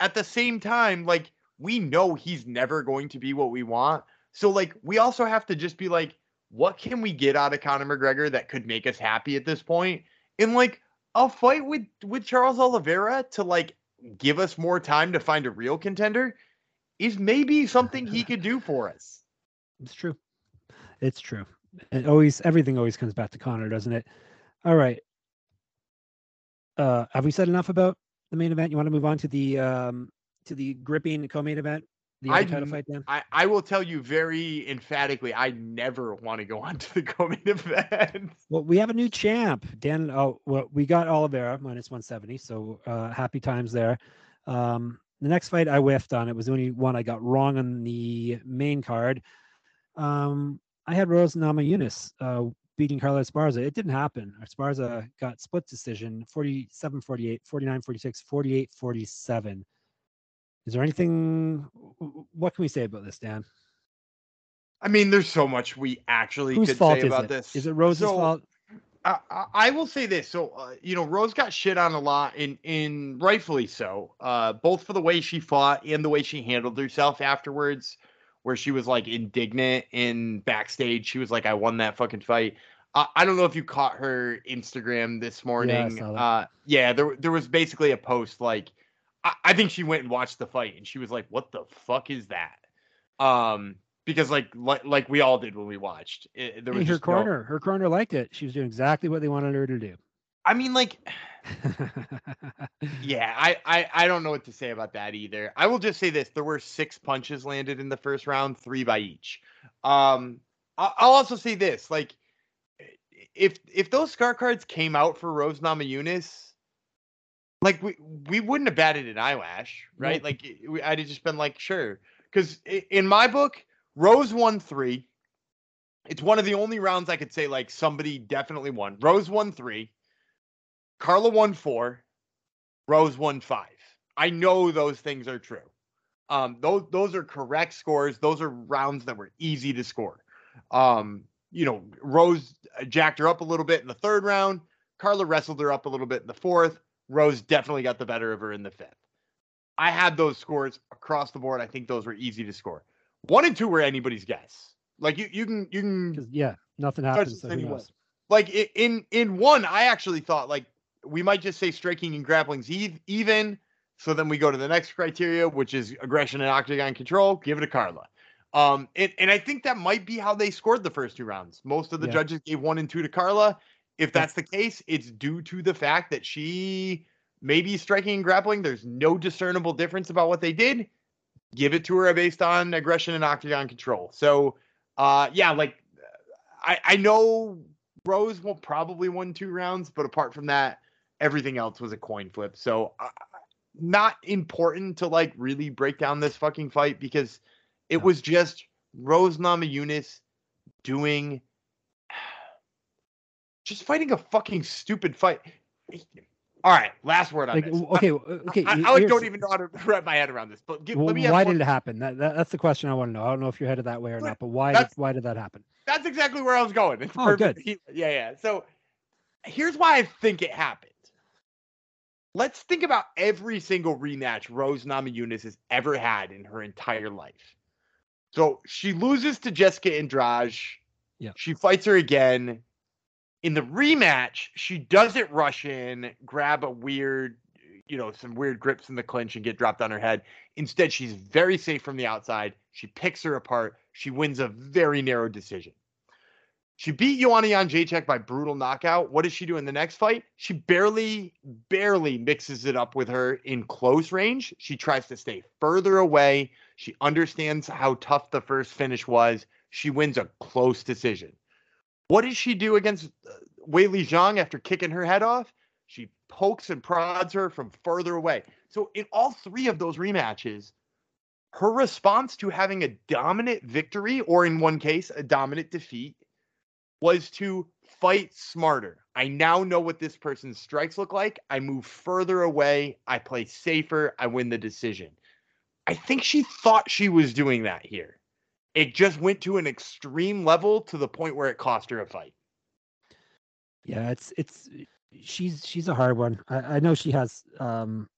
at the same time, like we know he's never going to be what we want. So like we also have to just be like, what can we get out of Conor McGregor that could make us happy at this point? And like a fight with with Charles Oliveira to like give us more time to find a real contender is maybe something he could do for us. *laughs* It's true. It's true. It always everything always comes back to Conor, doesn't it? All right. Uh have we said enough about the main event? You want to move on to the um to the gripping co-main event? The I, title fight, Dan? I, I will tell you very emphatically, I never want to go *laughs* on to the co-main event. Well, we have a new champ, Dan. Oh, well, we got Oliveira minus 170, so uh, happy times there. Um, the next fight I whiffed on. It was the only one I got wrong on the main card. Um, I had Rose Namajunas uh, beating Carla Esparza. It didn't happen. Esparza got split decision 47 48, 49 46, 48 47. Is there anything, what can we say about this, Dan? I mean, there's so much we actually Whose could fault say is about it? this. Is it Rose's so, fault? I, I will say this. So, uh, you know, Rose got shit on a lot, and and rightfully so. Uh, both for the way she fought and the way she handled herself afterwards, where she was like indignant in backstage. She was like, "I won that fucking fight." Uh, I don't know if you caught her Instagram this morning. Yeah, uh, yeah, there there was basically a post like, I, I think she went and watched the fight, and she was like, "What the fuck is that?" Um, because like like, like we all did when we watched. It, there was her corner. No, her corner liked it. She was doing exactly what they wanted her to do. I mean, like, *laughs* yeah, I, I I don't know what to say about that either. I will just say this: there were six punches landed in the first round, three by each. Um, I'll also say this: like, if if those scar cards came out for Rose Namajunas, like we we wouldn't have batted an eyelash, right? Nope. Like we, I'd have just been like, sure, because in my book, Rose won three. It's one of the only rounds I could say like somebody definitely won. Rose won three. Carla won four. Rose won five. I know those things are true. Um, those those are correct scores. Those are rounds that were easy to score. Um, you know, Rose jacked her up a little bit in the third round. Carla wrestled her up a little bit in the fourth. Rose definitely got the better of her in the fifth. I had those scores across the board. I think those were easy to score. One and two were anybody's guess. Like you, you can, you can. Yeah, nothing happens. So who anyway. knows? Like in in one, I actually thought like we might just say striking and grappling's ev- even. So then we go to the next criteria, which is aggression and octagon control. Give it to Carla. Um, and, and I think that might be how they scored the first two rounds. Most of the Yeah. judges gave one and two to Carla. If that's the case, it's due to the fact that she may be striking and grappling. There's no discernible difference about what they did. Give it to her based on aggression and octagon control. So, uh, yeah, like I, I know Rose will probably won two rounds, but apart from that, everything else was a coin flip. So, uh, not important to like really break down this fucking fight because it was just Rose Namajunas doing just fighting a fucking stupid fight. All right, last word on Like, this. okay, okay. I, I, like, don't even know how to *laughs* wrap my head around this. But give, Well, let me why did it happen? That, that that's the question I want to know. I don't know if you're headed that way or not, but why did why did that happen? That's exactly where I was going. It's Oh, perfect. He- Yeah, yeah. So here's why I think it happened. Let's think about every single rematch Rose Namajunas has ever had in her entire life. So she loses to Jessica Andrade. Yeah. She fights her again. In the rematch, she doesn't rush in, grab a weird, you know, some weird grips in the clinch and get dropped on her head. Instead, she's very safe from the outside. She picks her apart. She wins a very narrow decision. She beat Joanna Jacek by brutal knockout. What does she do in the next fight? She barely, barely mixes it up with her in close range. She tries to stay further away. She understands how tough the first finish was. She wins a close decision. What does she do against uh, Wei Li Zhang after kicking her head off? She pokes and prods her from further away. So in all three of those rematches, her response to having a dominant victory, or in one case, a dominant defeat, was to fight smarter. I now know what this person's strikes look like. I move further away. I play safer. I win the decision. I think she thought she was doing that here. It just went to an extreme level to the point where it cost her a fight. Yeah, it's it's she's she's a hard one. I, I know she has um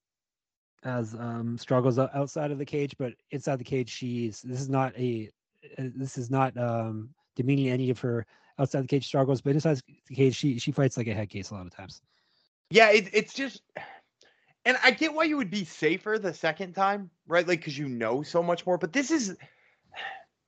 has um struggles outside of the cage, but inside the cage, she's this is not a uh, this is not um demeaning any of her outside the cage struggles, but inside the cage, she she fights like a head case a lot of times. Yeah, it, it's just, and I get why you would be safer the second time, right? Like because you know so much more. But this is,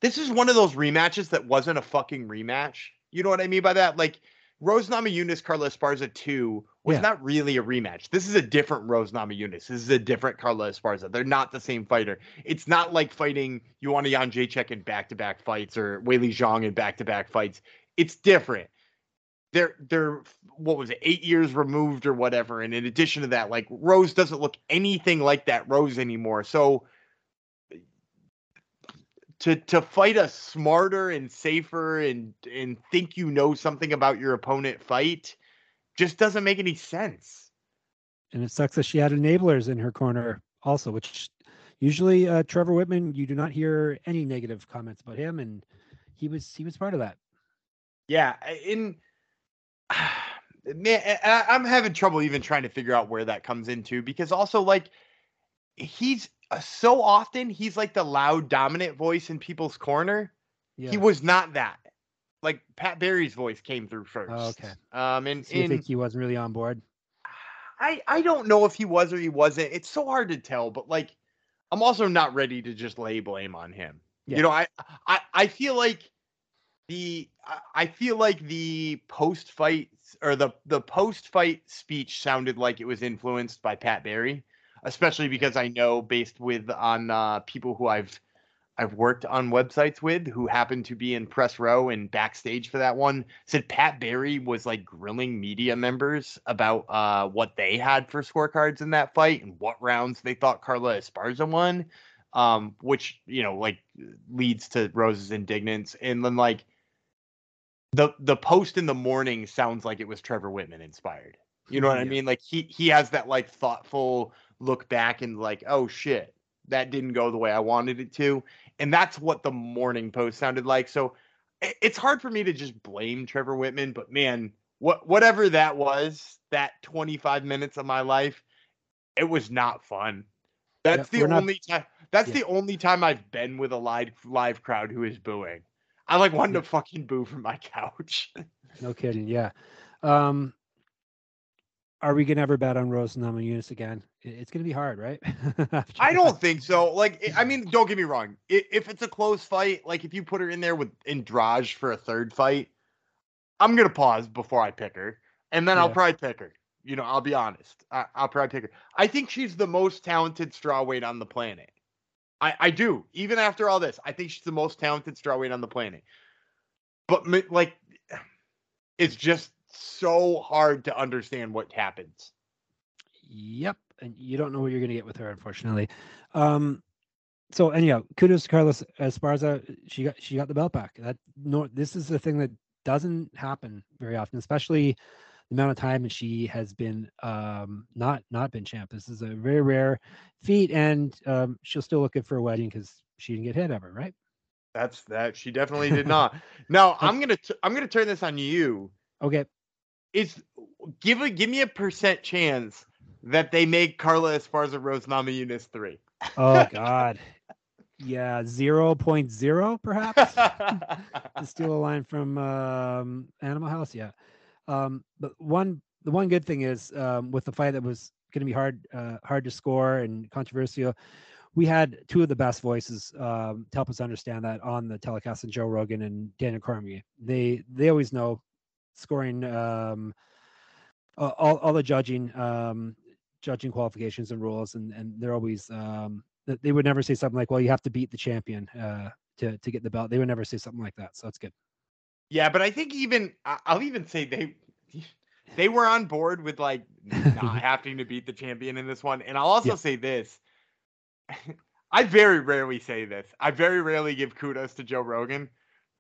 this is one of those rematches that wasn't a fucking rematch. You know what I mean by that? Like Rose Namajunas, Carla Esparza two was Yeah. not really a rematch. This is a different Rose Namajunas. This is a different Carla Esparza. They're not the same fighter. It's not like fighting Joanna Jacek in back to back fights or Wei Li Zhang in back to back fights. It's different they're they're what was it eight years removed or whatever and in addition to that like rose doesn't look anything like that rose anymore so to to fight a smarter and safer and and think you know something about your opponent fight just doesn't make any sense And it sucks that she had enablers in her corner also, which usually uh, Trevor Wittman, you do not hear any negative comments about him, and he was he was part of that. yeah in *sighs* man, I, I'm having trouble even trying to figure out where that comes into because also like he's so often he's like the loud dominant voice in people's corner. Yeah. He was not that. Like Pat Barry's voice came through first. Oh, okay. Um, and, So you and think he wasn't really on board? I I don't know if he was or he wasn't. It's so hard to tell, but like I'm also not ready to just lay blame on him. Yeah. You know, I I I feel like the I- I feel like the post fight or the the post fight speech sounded like it was influenced by Pat Barry, especially because I know based with on uh, people who I've I've worked on websites with who happened to be in press row and backstage for that one said Pat Barry was like grilling media members about uh, what they had for scorecards in that fight and what rounds they thought Carla Esparza won, um, which you know like leads to Rose's indignance and then like the the post in the morning sounds like it was Trevor Wittman inspired. You know what I *laughs* mean? Like he he has that like thoughtful look back and like, oh shit, that didn't go the way I wanted it to. And that's what the morning post sounded like. So it's hard for me to just blame Trevor Wittman, but man, what whatever that was, that 25 minutes of my life, it was not fun. That's Yeah, the we're not- only time that's Yeah. the only time I've been with a live live crowd who is booing. I like wanted to fucking boo from my couch. No kidding. Yeah. Um, are we gonna ever bet on Rose and Namajunas again? It's gonna be hard, right? *laughs* I don't think so. Like, I- I *laughs* mean, don't get me wrong. If it's a close fight, like if you put her in there with Andrade for a third fight, I'm gonna pause before I pick her, and then I'll probably pick her. You know, I'll be honest. I- I'll probably pick her. I think she's the most talented strawweight on the planet. I, I do. Even after all this, I think she's the most talented strawweight on the planet. But like, it's just so hard to understand what happens. Yep, and you don't know what you're gonna get with her, unfortunately. Um, so anyhow, kudos to Carlos Esparza. She got she got the belt back. That no, this is a thing that doesn't happen very often, especially the amount of time she has been um not not been champ. This is a very rare feat, and um, she'll still look good for a wedding because she didn't get hit ever, right? That's that. She definitely did *laughs* not. Now I'm gonna t- I'm gonna turn this on you. Okay, Is give a give me a percent chance that they make Carla Esparza Rose Namajunas three. Oh *laughs* God. Yeah, zero point zero perhaps. *laughs* to steal a line from um, Animal House, yeah. Um, but one the one good thing is um, with the fight that was going to be hard uh, hard to score and controversial, we had two of the best voices um, to help us understand that on the telecast, and Joe Rogan and Daniel Cormier. They they always know scoring um, all all the judging um, judging qualifications and rules, and and they're always um, they would never say something like, "Well, you have to beat the champion." Uh, to, to get the belt, they would never say something like that. So it's good. yeah, but I think even I'll even say they they were on board with like *laughs* not having to beat the champion in this one. And I'll also Yeah. say this. *laughs* I very rarely say this. I very rarely give kudos to Joe Rogan.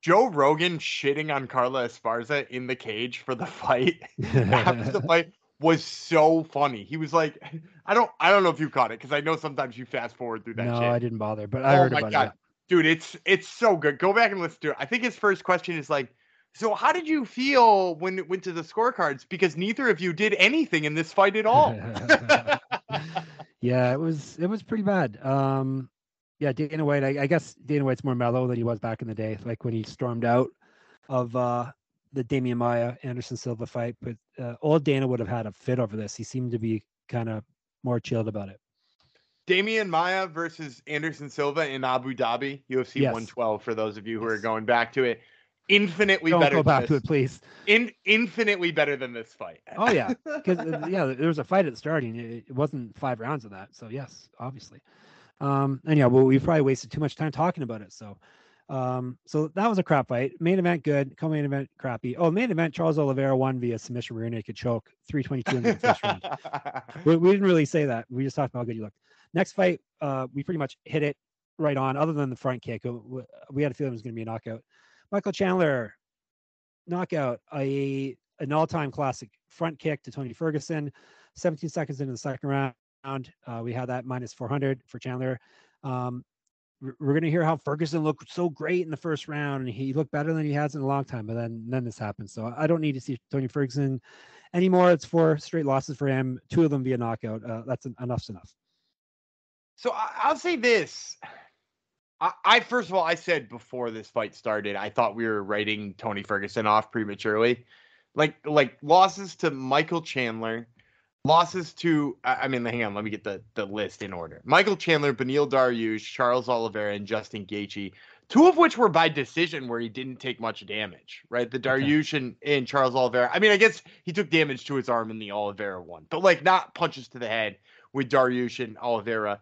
Joe Rogan shitting on Carla Esparza in the cage for the fight *laughs* after the fight was so funny. He was like, *laughs* I don't, I don't know if you caught it because I know sometimes you fast forward through that no, shit. I didn't bother, but I Oh heard my about God. it. Dude, it's it's so good. Go back and listen to it. I think his first question is like, so how did you feel when it went to the scorecards? Because neither of you did anything in this fight at all. *laughs* yeah, it was it was pretty bad. Um, yeah, Dana White. I, I guess Dana White's more mellow than he was back in the day, like when he stormed out of uh, the Demian Maia Anderson Silva fight. But uh, old Dana would have had a fit over this. He seemed to be kind of more chilled about it. Demian Maia versus Anderson Silva in Abu Dhabi, UFC Yes. 112. For those of you who are going back to it, infinitely Don't better. go back to it, please. In, infinitely better than this fight. Oh yeah, *laughs* because yeah, there was a fight at the starting. It, it wasn't five rounds of that, so yes, obviously. Um, and yeah, well, we probably wasted too much time talking about it. So, um, so that was a crap fight. Main event good. Co-main event crappy. Oh, main event Charles Oliveira won via submission rear naked choke, three twenty two in the first round. *laughs* We, we didn't really say that. We just talked about how good he looked. Next fight, uh, we pretty much hit it right on, other than the front kick. We had a feeling it was going to be a knockout. Michael Chandler, knockout, a an all time classic front kick to Tony Ferguson. 17 seconds into the second round, uh, we had that minus 400 for Chandler. Um, we're going to hear how Ferguson looked so great in the first round, and he looked better than he has in a long time. But then, then this happened. So I don't need to see Tony Ferguson anymore. It's four straight losses for him, two of them via knockout. Uh, that's en- enough's enough. So I, I'll say this. I, I first of all, I said before this fight started, I thought we were writing Tony Ferguson off prematurely. Like like losses to Michael Chandler, losses to I mean, hang on, let me get the the list in order. Michael Chandler, Beneil Dariush, Charles Oliveira, and Justin Gaethje. Two of which were by decision where he didn't take much damage, right? The Okay. And, and Charles Oliveira. I mean, I guess he took damage to his arm in the Oliveira one, but like not punches to the head with Dariush and Oliveira.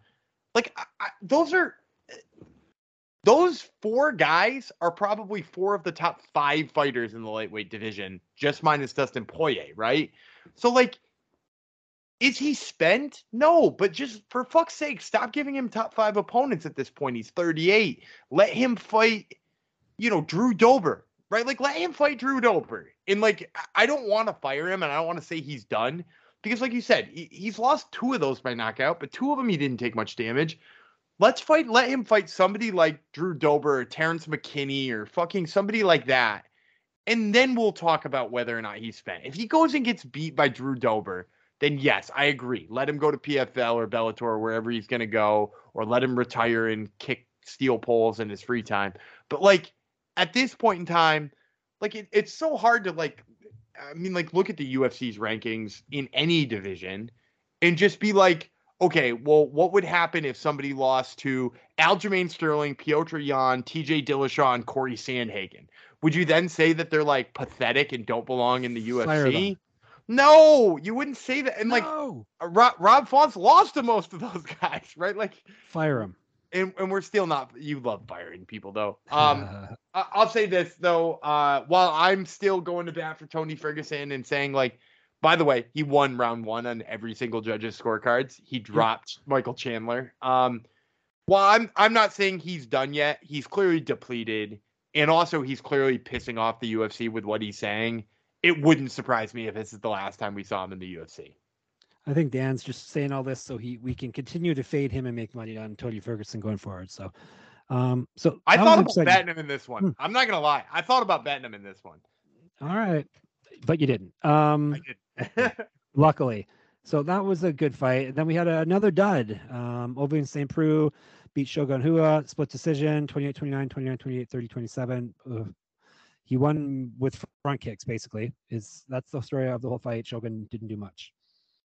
Like I, I, those are those four guys are probably four of the top five fighters in the lightweight division, just minus Dustin Poirier, right? So like, is he spent? No, but just for fuck's sake, stop giving him top five opponents at this point. He's 38. Let him fight, you know, Drew Dober, right? Like, let him fight Drew Dober. And like, I- don't want to fire him, and I don't want to say he's done because, like you said, he, he's lost two of those by knockout, but two of them he didn't take much damage. Let's fight. Let him fight somebody like Drew Dober or Terrence McKinney or fucking somebody like that, and then we'll talk about whether or not he's spent. If he goes and gets beat by Drew Dober, then yes, I agree. Let him go to PFL or Bellator or wherever he's gonna go, or let him retire and kick steel poles in his free time. But like at this point in time, like it, it's so hard to like. I mean, like look at the UFC's rankings in any division, and just be like, okay, well, what would happen if somebody lost to Aljamain Sterling, Petr Yan, TJ Dillashaw, and Cory Sandhagen? Would you then say that they're like pathetic and don't belong in the. UFC? No, you wouldn't say that. And like no! uh, Rob, Rob Fonts lost to most of those *laughs* guys, right? Like, fire him. and, and we're still not. You love firing people though. Um, *laughs* I'll say this though. Uh, while I'm still going to bat for Tony Ferguson and saying like, by the way, he won round one on every single judge's scorecards. He dropped Michael Chandler. Um, while I'm I'm not saying he's done yet. He's clearly depleted, and also he's clearly pissing off the UFC with what he's saying. It wouldn't surprise me if this is the last time we saw him in the UFC. I think Dan's just saying all this so he we can continue to fade him and make money on Tony Ferguson going forward. So, um, so I thought about exciting. betting him in this one. Hmm. I'm not gonna lie. I thought about betting him in this one. All right, but you didn't. Um, I did. *laughs* luckily. So that was a good fight. Then we had another dud. Um, Ovince St. Preux beat Shogun Rua, split decision 28 29, 29 28, 30 27. Ugh. He won with front kicks, basically. Is That's the story of the whole fight. Shogun didn't do much.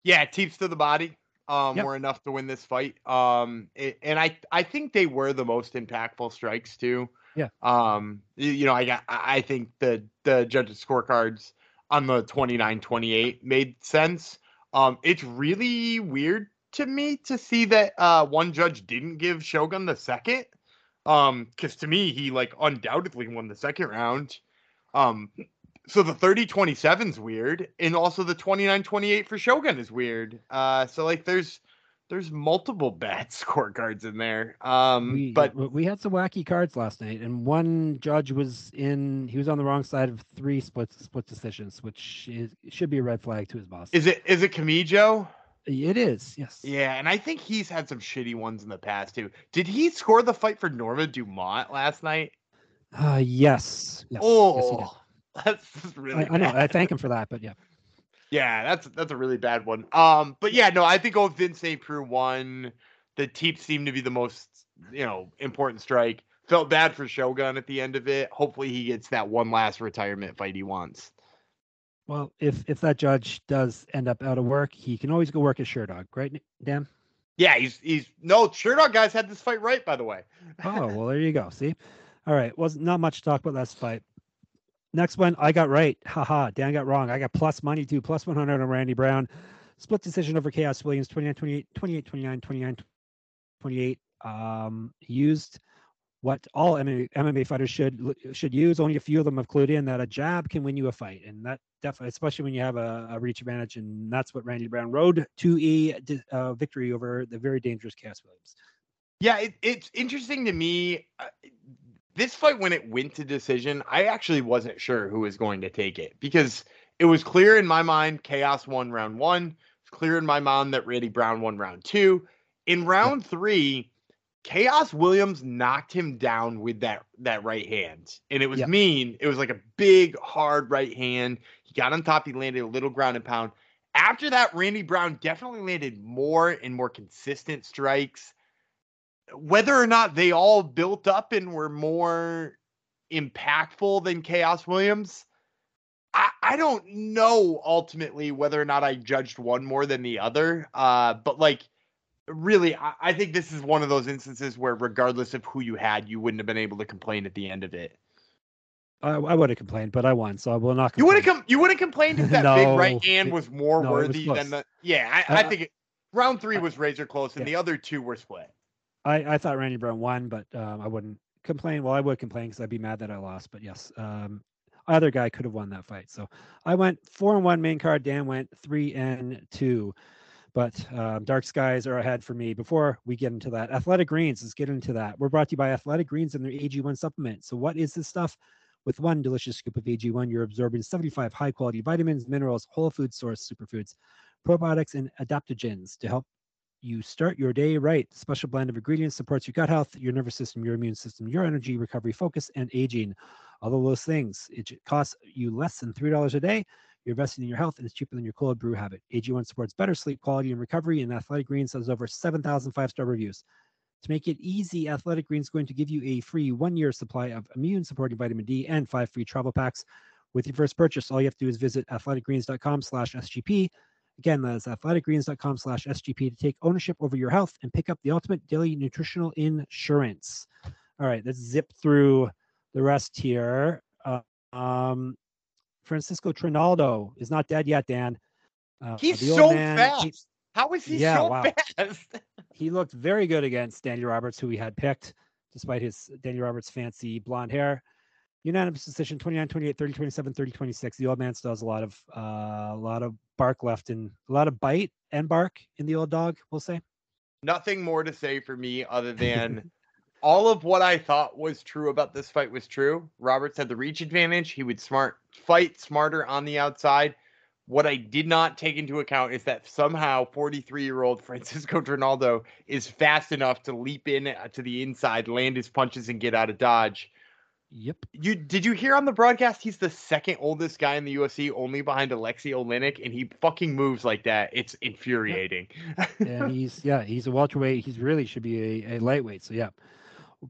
Yeah, teeps to the body um, Yep. were enough to win this fight. Um, it- and I I think they were the most impactful strikes too. Yeah. Um, y- you know, I got I I think the the judges scorecards on the 29-28 made sense. Um, it's really weird to me to see that uh one judge didn't give Shogun the second. Um, because to me he like undoubtedly won the second round. Um, so the 30 27 is weird and also the 29 28 for shogun is weird uh so like there's there's multiple *laughs* bad scorecards in there um we, but we had some wacky cards last night, and one judge was in. He was on the wrong side of three split split decisions, which is, should be a red flag to his boss. is it is it Kamijo? it is? Yes. yeah and i think he's had some shitty ones in the past too did he score the fight for norma dumont last night Uh, yes. yes. oh Yes, *laughs* that's really I, I know. I thank him for that, but yeah. Yeah, that's that's a really bad one. Um, but yeah, no, I think oh Vince St. Preux won. The Teeps seemed to be the most, you know, important strike. Felt bad for Shogun at the end of it. Hopefully he gets that one last retirement fight he wants. Well, if if that judge does end up out of work, he can always go work at Sherdog, right, Dan? Yeah, he's he's no Sherdog guys had this fight right, by the way. Oh, well, there you go. See, *laughs* all right. Wasn't not much to talk about last fight. Next one, I got right. Haha, Dan got wrong. I got plus money too, plus 100 on Randy Brown. Split decision over Khaos Williams, 29 28, 28 29, 29 28. Um, used what all MMA, MMA fighters should should use. Only a few of them have clued in that a jab can win you a fight, and that definitely, especially when you have a, a reach advantage, and that's what Randy Brown rode to a uh, victory over the very dangerous Khaos Williams. Yeah, it, it's interesting to me. Uh, this fight, when it went to decision, I actually wasn't sure who was going to take it because it was clear in my mind Khaos won round one. It's clear in my mind that Randy Brown won round two. In round *laughs* three, Khaos Williams knocked him down with that that right hand, and it was Yep. mean. It was like a big, hard right hand. He got on top. He landed a little ground and pound. After that, Randy Brown definitely landed more and more consistent strikes. Whether or not they all built up and were more impactful than Khaos Williams, I, I don't know ultimately whether or not I judged one more than the other. Uh, but like, really, I, I think this is one of those instances where, regardless of who you had, you wouldn't have been able to complain at the end of it. I, I would have complained, but I won, so I will not. You would have com- you would have complained if *laughs* that No, big right hand was more no, was worthy close. than the. Yeah, I, I Uh, think it, round three was razor close, and yeah. the other two were split. I, I thought Randy Brown won, but um, I wouldn't complain. Well, I would complain because I'd be mad that I lost. But yes, um, either guy could have won that fight. So I went four and one main card. Dan went three and two. But um, dark skies are ahead for me. Before we get into that, Athletic Greens. Let's get into that. We're brought to you by Athletic Greens and their AG1 supplement. So what is this stuff? With one delicious scoop of AG1, you're absorbing 75 high quality vitamins, minerals, whole food source superfoods, probiotics, and adaptogens to help you start your day right. Special blend of ingredients supports your gut health, your nervous system, your immune system, your energy, recovery, focus, and aging. All of those things. It costs you less than $3 a day. You're investing in your health and it's cheaper than your cold brew habit. AG1 supports better sleep quality and recovery, and Athletic Greens has over 7,000 five star reviews. To make it easy, Athletic Greens is going to give you a free one year supply of immune supporting vitamin D and five free travel packs. With your first purchase, all you have to do is visit athleticgreens.com slash SGP. Again, that's athleticgreens.com slash SGP to take ownership over your health and pick up the ultimate daily nutritional insurance. All right, let's zip through the rest here. Uh, um, Francisco Trinaldo is not dead yet, Dan. Uh, He's so man- fast. he- How is he Yeah, so wow. fast? *laughs* he looked very good against Danny Roberts, who we had picked, despite his Danny Roberts fancy blonde hair. Unanimous decision 29 28 30 27 30 26. The old man still has a lot of uh, a lot of bark left and a lot of bite and bark in the old dog, we'll say. Nothing more to say for me other than *laughs* all of what I thought was true about this fight was true. Roberts had the reach advantage. He would smart fight smarter on the outside. What I did not take into account is that somehow 43 year old Francisco Trinaldo is fast enough to leap in uh, to the inside, land his punches, and get out of dodge. Yep. You did you hear on the broadcast? He's the second oldest guy in the UFC, only behind Aleksei Oleinik, and he fucking moves like that. It's infuriating. and *laughs* he's yeah, he's a welterweight. He's really should be a, a lightweight. So yeah,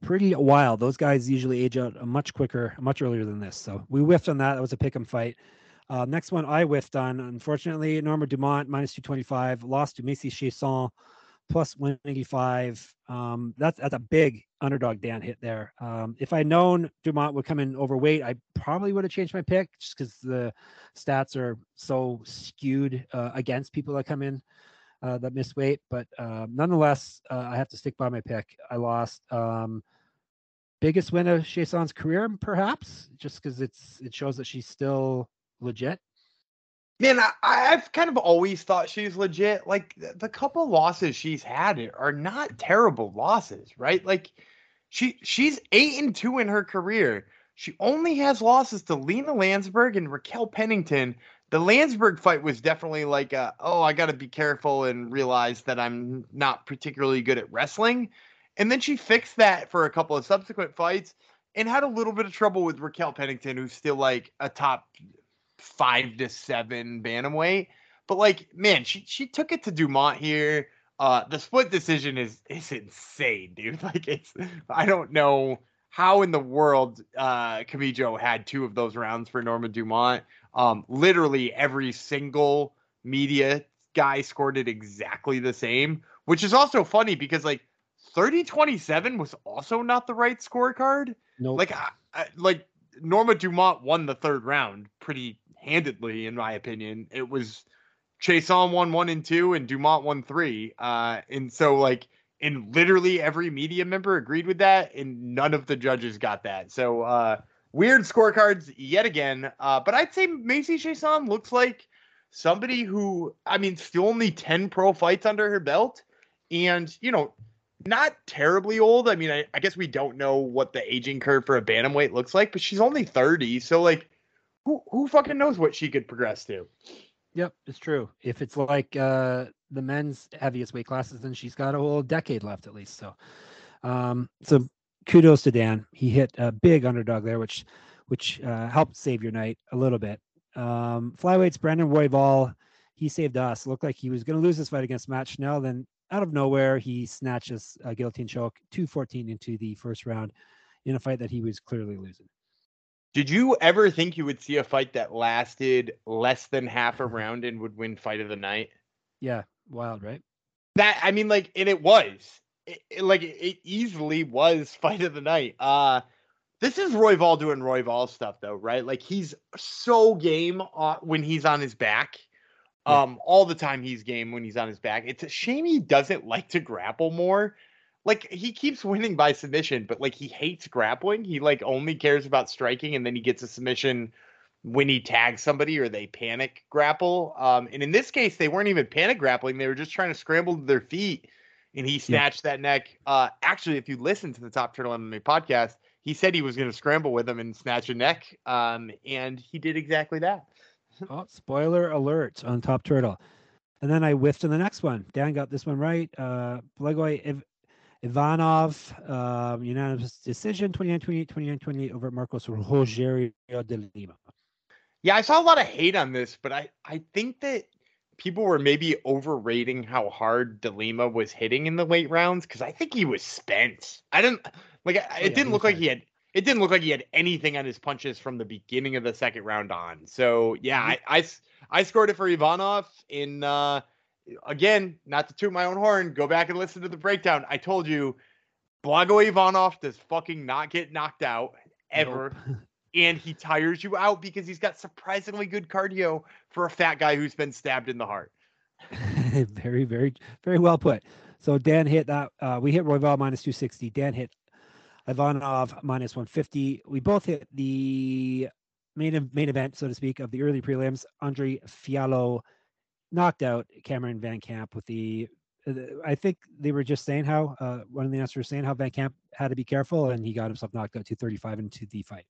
pretty wild. Those guys usually age out much quicker, much earlier than this. So we whiffed on that. That was a pick 'em fight. Uh, next one I whiffed on. Unfortunately, Norma Dumont minus two twenty five lost to Macy Chiasson plus one eighty five. Um, that's that's a big underdog Dan hit there. Um, if I'd known Dumont would come in overweight, I probably would have changed my pick just because the stats are so skewed uh, against people that come in uh, that miss weight. But uh, nonetheless, I have to stick by my pick. I lost. Um, biggest win of Chiasson's career, perhaps, just because it's it shows that she's still legit. Man, I, I've kind of always thought she's legit. Like the, the couple losses she's had are not terrible losses, right? Like she she's eight and two in her career. She only has losses to Lina Lansberg and Raquel Pennington. The Landsberg fight was definitely like, a, oh, I got to be careful and realize that I'm not particularly good at wrestling. And then she fixed that for a couple of subsequent fights and had a little bit of trouble with Raquel Pennington, who's still like a top five to seven bantamweight. But like, man, she she took it to Dumont here. Uh, the split decision is is insane, dude. *laughs* Like, it's I don't know how in the world uh Kamijo had two of those rounds for Norma Dumont. Um, literally every single media guy scored it exactly the same, which is also funny because like 30-27 was also not the right scorecard No, like I, I, like Norma Dumont won the third round pretty handedly in my opinion. It was Chiasson won one and two and Dumont won three. Uh and so like and literally every media member agreed with that and none of the judges got that. So uh weird scorecards yet again. Uh but I'd say Macy Chiasson looks like somebody who I mean still only 10 pro fights under her belt and you know not terribly old. I mean, I, I guess we don't know what the aging curve for a bantamweight looks like, but she's only 30. So like who who fucking knows what she could progress to? Yep, it's true. If it's like uh, the men's heaviest weight classes, then she's got a whole decade left at least. So, um, so kudos to Dan. He hit a big underdog there, which which uh, helped save your night a little bit. Um, flyweights, Brandon Royval, he saved us. Looked like he was going to lose this fight against Matt Schnell. Then out of nowhere, he snatches a guillotine choke, 214 into the first round in a fight that he was clearly losing. Did you ever think you would see a fight that lasted less than half a round and would win fight of the night? Yeah, wild, right? That I mean, like, and it was it, it, like it easily was *laughs* fight of the night. Uh this is Royval doing Royval stuff though, right? Like he's so game uh, when he's on his back. Um, yeah. all the time he's game when he's on his back. It's a shame he doesn't like to grapple more. Like he keeps winning by submission, but like he hates grappling. He like only cares about striking, and then he gets a submission when he tags somebody or they panic grapple. Um, and in this case, they weren't even panic grappling; they were just trying to scramble to their feet, and he snatched yeah. that neck. Uh, actually, if you listen to the Top Turtle MMA podcast, he said he was going to scramble with him and snatch a neck, um, and he did exactly that. *laughs* oh, spoiler alert on Top Turtle. And then I whiffed on the next one. Dan got this one right. Uh, Ivanov, um, unanimous decision 29 28, 29 28 over Marcos Rogerio de Lima. Yeah, I saw a lot of hate on this, but I, I think that people were maybe overrating how hard De Lima was hitting in the late rounds because I think he was spent. I didn't like it. Oh, didn't look like he had. It didn't look like he had anything on his punches from the beginning of the second round on. So yeah. I, I, I scored it for Ivanov in. uh Again, not to toot my own horn. Go back and listen to the breakdown. I told you, Blago Ivanov does fucking not get knocked out ever. Nope. *laughs* and he tires you out because he's got surprisingly good cardio for a fat guy who's been stabbed in the heart. *laughs* very, very, very well put. So Dan hit that. Uh, we hit Royval minus 260. Dan hit Ivanov minus 150. We both hit the main main event, so to speak, of the early prelims. Andre Fialho knocked out Cameron Van Camp with the. Uh, I think they were just saying how uh, one of the announcers were saying how Van Camp had to be careful, and he got himself knocked out 235 into the fight.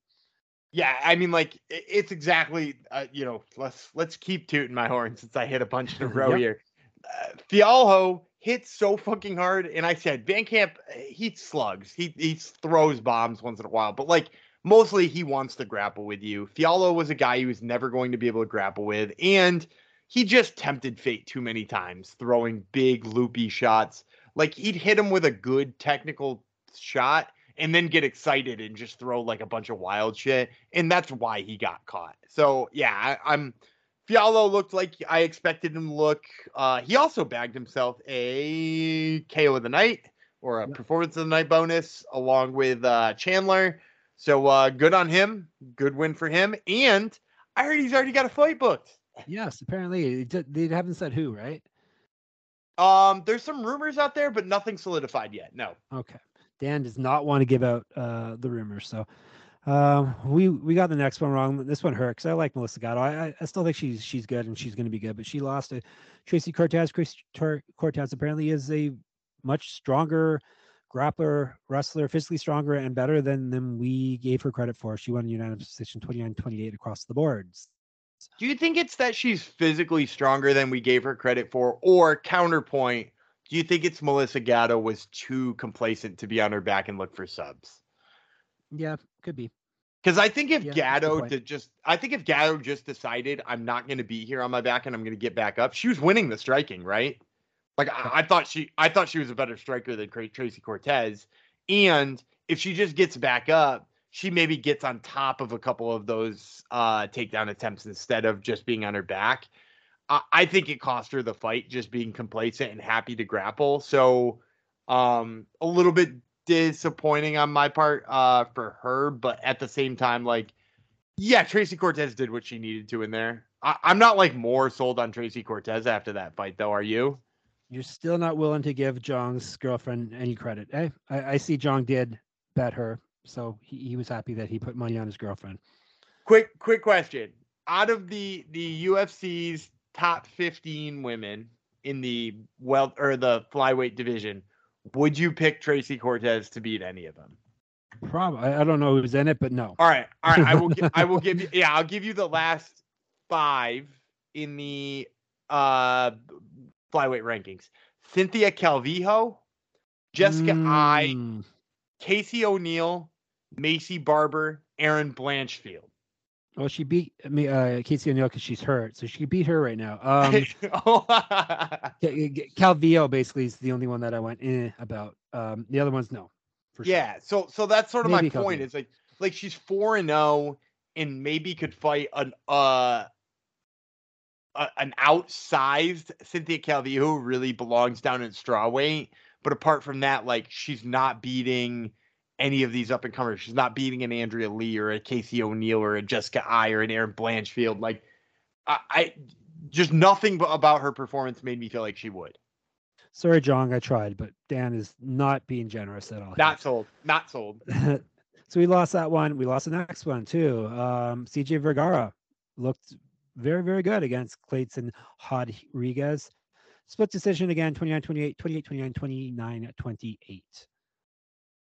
Yeah, I mean, like it's exactly uh, you know. Let's let's keep tooting my horn since I hit a bunch in a *laughs* row yep. here. Uh, Fialho hits so fucking hard, and I said Van Camp he slugs, he he throws bombs once in a while, but like mostly he wants to grapple with you. Fialho was a guy he was never going to be able to grapple with, and he just tempted fate too many times, throwing big loopy shots. Like he'd hit him with a good technical shot and then get excited and just throw like a bunch of wild shit. And that's why he got caught. So yeah, I, am Fialho looked like I expected him to look. Uh, he also bagged himself a KO of the night or a performance of the night bonus along with uh, Chandler. So uh, good on him. Good win for him. And I heard he's already got a fight booked. Yes, apparently they haven't said who, right? Um, there's some rumors out there, but nothing solidified yet. No. Okay. Dan does not want to give out uh, the rumors. So um, we we got the next one wrong. This one hurt because I like Melissa Gatto. I, I still think she's she's good and she's going to be good, but she lost to Tracy Cortez. Tracy Cortez apparently is a much stronger grappler, wrestler, physically stronger and better than than we gave her credit for. She won a unanimous decision 29-28 across the boards. Do you think it's that she's physically stronger than we gave her credit for, or counterpoint? do you think it's Melissa Gatto was too complacent to be on her back and look for subs? Yeah, could be. Because I think if yeah, Gatto did just, I think if Gatto just decided I'm not going to be here on my back and I'm going to get back up, she was winning the striking, right? Like I, I, thought she, I thought she was a better striker than Tracy Cortez, and if she just gets back up, she maybe gets on top of a couple of those uh, takedown attempts instead of just being on her back. I, think it cost her the fight just being complacent and happy to grapple. So um a little bit disappointing on my part uh for her, but at the same time, like, yeah, Tracy Cortez did what she needed to in there. I, I'm not like more sold on Tracy Cortez after that fight, though. Are you? You're still not willing to give Jong's girlfriend any credit. Eh? I, I see Jong did bet her, so he, he was happy that he put money on his girlfriend. Quick, quick question: Out of the the UFC's top 15 women in the well or the flyweight division, would you pick Tracy Cortez to beat any of them? Probably. I don't know who's in it, but no. All right. All right. I will. *laughs* I will give you. Yeah, I'll give you the last five in the uh flyweight rankings. Cynthia Calvillo, Jessica mm. I, Casey O'Neill, Maycee Barber, Erin Blanchfield. Well, she beat me, uh, Casey O'Neill because she's hurt, so she beat her right now. Um, *laughs* Oh, Calvillo basically is the only one that I went eh about. Um, the other ones, no. For sure. yeah. So so that's sort of Maybe my point. Is like like she's four and zero, and maybe could fight an uh. a- An outsized Cynthia Calvillo who really belongs down in strawweight, but apart from that, like she's not beating any of these up and comers. She's not beating an Andrea Lee or a Casey O'Neill or a Jessica Eye or an Erin Blanchfield. Like I, I just nothing about her performance made me feel like she would. Sorry, John, I tried, but Dan is not being generous at all. Not sold. Not sold. *laughs* so we lost that one. We lost the next one too. Um, CJ Vergara looked very, very good against Kleydson Rodrigues. Split decision again 29 28, 28 29, 29 28.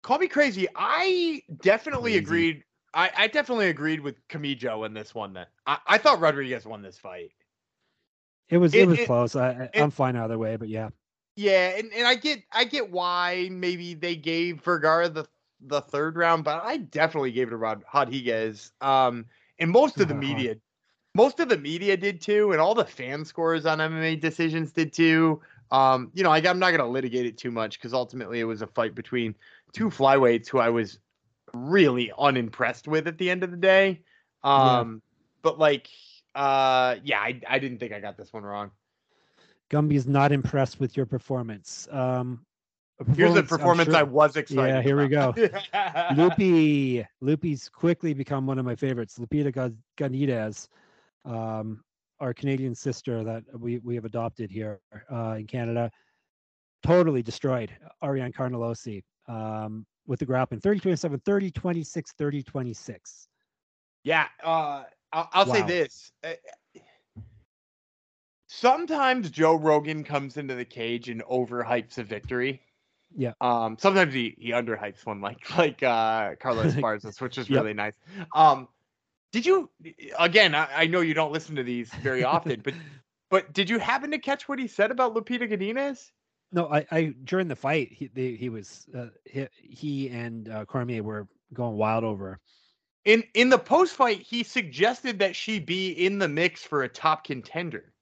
Call me crazy. I definitely Crazy. agreed. I, I definitely agreed with Kamijo in this one. Then I, I thought Rodrigues won this fight. It was, it, It- was it- close. I, I'm fine either way, but yeah. Yeah, and, and I get I get why maybe they gave Vergara the the third round, but I definitely gave it to Rod Rodrigues. Um, and most of the *laughs* media, most of the media did too, and all the fan scores on MMA decisions did too. Um, you know, I, I'm not going to litigate it too much because ultimately it was a fight between two flyweights who I was really unimpressed with at the end of the day. Yeah. Um, but like, uh, yeah, I I didn't think I got this one wrong. Gumby's not impressed with your performance. Um, Here's a performance sure- I was excited. Yeah, here we go. Loopy, Loopy's *laughs* quickly become one of my favorites. Lupita Godinez, um, our Canadian sister that we we have adopted here uh, in Canada, totally destroyed Ariane Carnelossi um, with the grappling 30 27, 30 26, 30 26. Yeah, uh, I'll, I'll say this. Uh, Sometimes Joe Rogan comes into the cage and overhypes a victory. Yeah. Um. Sometimes he he underhypes one, like *laughs* like uh Carlos *laughs* Barzas, which is Yep. really nice. Um. Did you again? I, I know you don't listen to these very often, but *laughs* but did you happen to catch what he said about Lupita Godinez? No, I, I during the fight he they, he was uh, he, he and uh, Cormier were going wild over. her. In in the post fight, he suggested that she be in the mix for a top contender.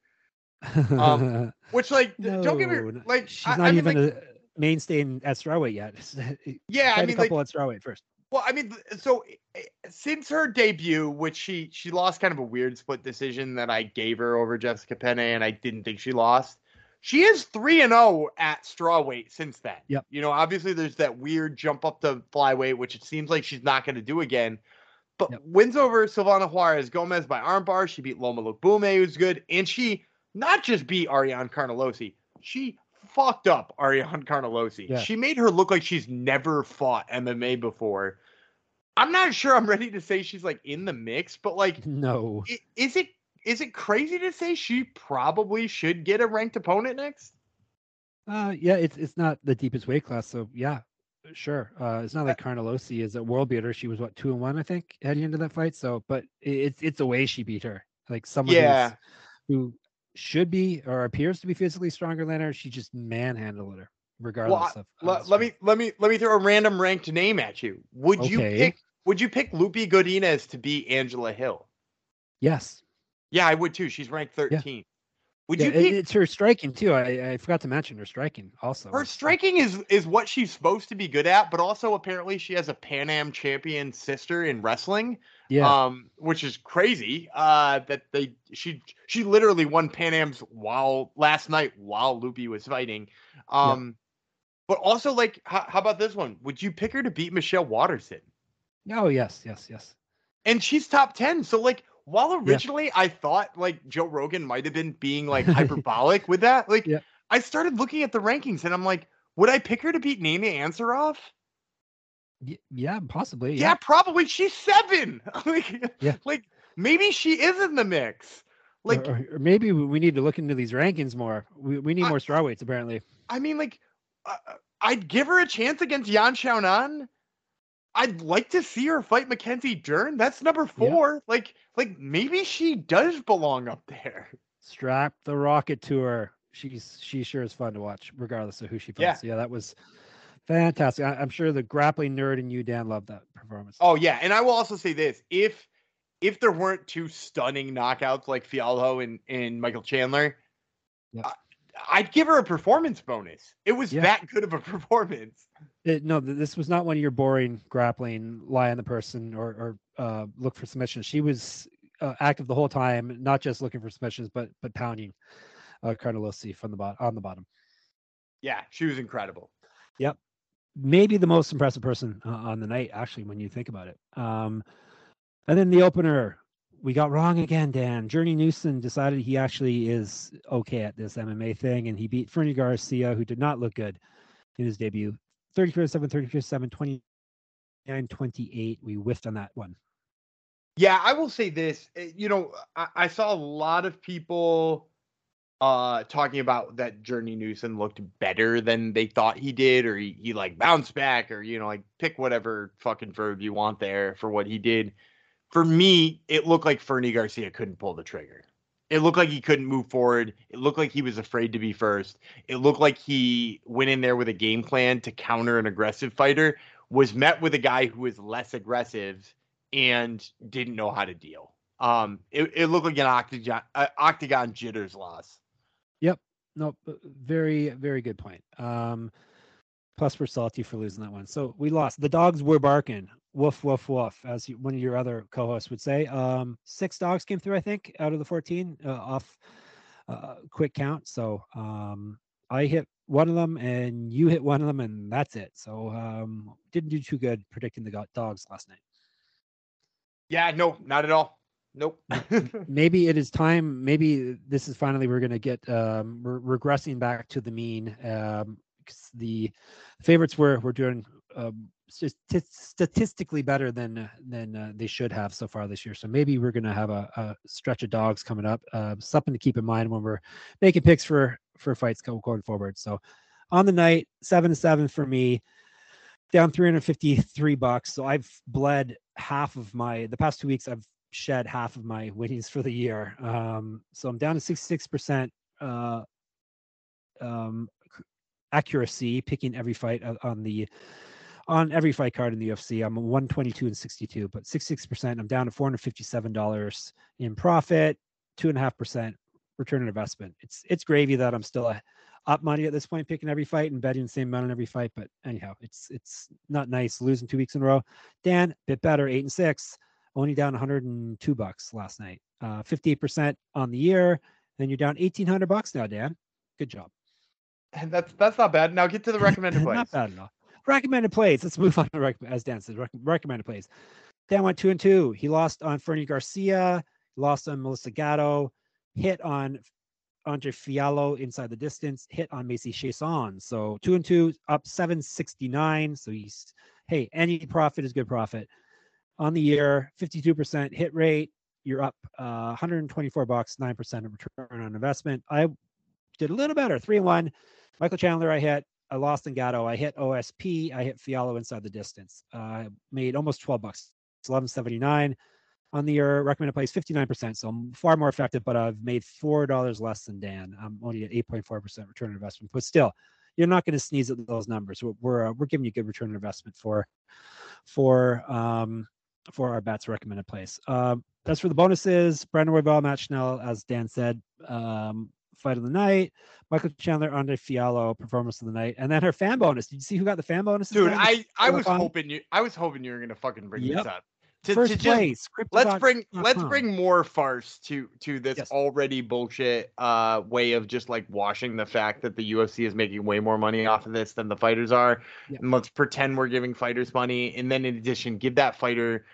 Um, *laughs* Which like d- don't get No, me like she's I- not I mean, even like, a mainstay in, at strawweight yet. *laughs* yeah. I mean a like couple at strawweight first. Well, I mean, so eh, since her debut, which she she lost kind of a weird split decision that I gave her over Jessica Penne, and I didn't think she lost. She is three and zero at strawweight since then. Yep. You know, obviously there's that weird jump up to flyweight, which it seems like she's not going to do again. But Yep. wins over Silvana Juarez Gomez by armbar. She beat Loma Lookboonmee, who's good, and she not just beat Ariane Carnelossi, she fucked up Ariane Carnelossi. Yeah. She made her look like she's never fought MMA before. I'm not sure I'm ready to say she's like in the mix, but like, *laughs* No, is it is it crazy to say she probably should get a ranked opponent next? uh, yeah, it's it's not the deepest weight class, so yeah, sure. Uh, it's not like Carnelossi is a world beater. She was what two and one, I think, heading into that fight. So, but it's it's the way she beat her. Like someone Yeah. who should be or appears to be physically stronger than her, she just manhandled her, regardless of. of Let, let me let me let me throw a random ranked name at you. Would you pick would you pick Lupi Godinez to be Angela Hill? Yes, Yeah, I would too. She's ranked 13. Would yeah, you it's her striking too. I, I forgot to mention her striking also. her striking is is what she's supposed to be good at, but also apparently she has a Pan Am champion sister in wrestling. Yeah, um, which is crazy. Uh, that they she she literally won Pan Am's while last night while Loopy was fighting. Um, but also like, how, how about this one? Would you pick her to beat Michelle Waterson? oh yes, yes, yes. And she's top ten. So like, while originally I thought like Joe Rogan might have been being like *laughs* hyperbolic with that, like Yeah. I started looking at the rankings and I'm like, would I pick her to beat Nina Ansaroff? Y- yeah, possibly. Yeah, probably. She's seven. *laughs* like, Yeah. like maybe she is in the mix. Like, or, or maybe we- we need to look into these rankings more. We, we need I- more strawweights apparently. I mean, like, uh, I'd give her a chance against Yan Xiaonan. I'd like to see her fight Mackenzie Dern. That's number Yeah. four. Like, like maybe she does belong up there. Strap the rocket to her. She's she sure is fun to watch, regardless of who she fights. Yeah, yeah that was fantastic. I, I'm sure the grappling nerd and you, Dan, loved that performance. Oh yeah, and I will also say this: if if there weren't two stunning knockouts like Fialho and, and Michael Chandler, Yep. I, I'd give her a performance bonus. It was Yeah. that good of a *laughs* performance. It, no, this was not one of your boring grappling, lie on the person or, or uh, look for submissions. She was uh, active the whole time, not just looking for submissions, but but pounding uh, Carnelossi from the bottom on the bottom. Yeah, she was incredible. Yep, maybe the most impressive person uh, on the night, actually, when you think about it. Um, and then the opener, we got wrong again. Dan Journey Newson decided he actually is okay at this MMA thing, and he beat Fernie Garcia, who did not look good in his debut. 34 7, 34 7, 29 28. We whiffed on that one. Yeah, I will say this. eh, You know, I, I saw a lot of people uh talking about that Journey Newson looked better than they thought he did, or he, he like bounced back, or you know, like pick whatever fucking verb you want there for what he did. For me, it looked like Fernie Garcia couldn't pull the trigger. It looked like he couldn't move forward. It looked like he was afraid to be first. It looked like he went in there with a game plan to counter an aggressive fighter, was met with a guy who was less aggressive and didn't know how to deal. Um, it, it looked like an octagon, uh, octagon jitters loss. Yep. No, very, very good point. Um, plus, we're salty for losing that one. So we lost. The dogs were barking. Woof, woof, woof, as you, one of your other co hosts would say. Um, six dogs came through, I think, out of the 14 uh, off uh, quick count. So um, I hit one of them and you hit one of them, and that's it. So um, didn't do too good predicting the dogs last night. Yeah, no, not at all. Nope. *laughs* maybe it is time maybe this is finally we're going to get um we're regressing back to the mean um 'cause the favorites were we're doing um stati- statistically better than than uh, they should have so far this year. So maybe we're going to have a, a stretch of dogs coming up uh, something to keep in mind when we're making picks for for fights going forward. So on the night seven to seven for me down 353 bucks. So i've bled half of my the past two weeks i've shed half of my winnings for the year. Um, so I'm down to 66% uh, um, accuracy, picking every fight on the on every fight card in the UFC. I'm 122 and 62, but 66%. I'm down to 457 dollars in profit, two and a half percent return on investment. It's it's gravy that I'm still uh, up money at this point, picking every fight and betting the same amount on every fight. But anyhow, it's it's not nice losing two weeks in a row. Dan, bit better, eight and six only down 102 bucks last night. Uh, 58% on the year. Then you're down 1800 bucks now, Dan. Good job. And *laughs* that's that's not bad. Now get to the *laughs* recommended plays. Not bad at all. Recommended plays. Let's move on to rec- as Dan said. Rec- recommended plays. Dan went two and two. He lost on Fernie Garcia. Lost on Melissa Gatto. Hit on Andre Fialho inside the distance. Hit on Macy Chiasson. So two and two, up 769. So he's hey, any profit is good profit. On the year, 52% hit rate. You're up uh, 124 bucks, 9% of return on investment. I did a little better, three and one. Michael Chandler, I hit. I lost in Gatto. I hit OSP. I hit Fialho inside the distance. Uh, I made almost 12 bucks. It's 1179 on the year. Recommended place 59%. So I'm far more effective, but I've made four dollars less than Dan. I'm only at 8.4% return on investment. But still, you're not going to sneeze at those numbers. We're we're, uh, we're giving you good return on investment for for um for our bets recommended place. Um, that's for the bonuses. Brandon Royval, Matt Schnell, as Dan said, um, fight of the night. Michael Chandler, Andre Fialho, performance of the night, and then her fan bonus. Did you see who got the fan bonus? Dude, I I was on- hoping you I was hoping you were gonna fucking bring Yep. this up. To, first to just place. let's bring let's bring more farce to to this Yes. already bullshit uh way of just like washing the fact that the UFC is making way more money off of this than the fighters are. Yeah. And let's pretend we're giving fighters money and then in addition give that fighter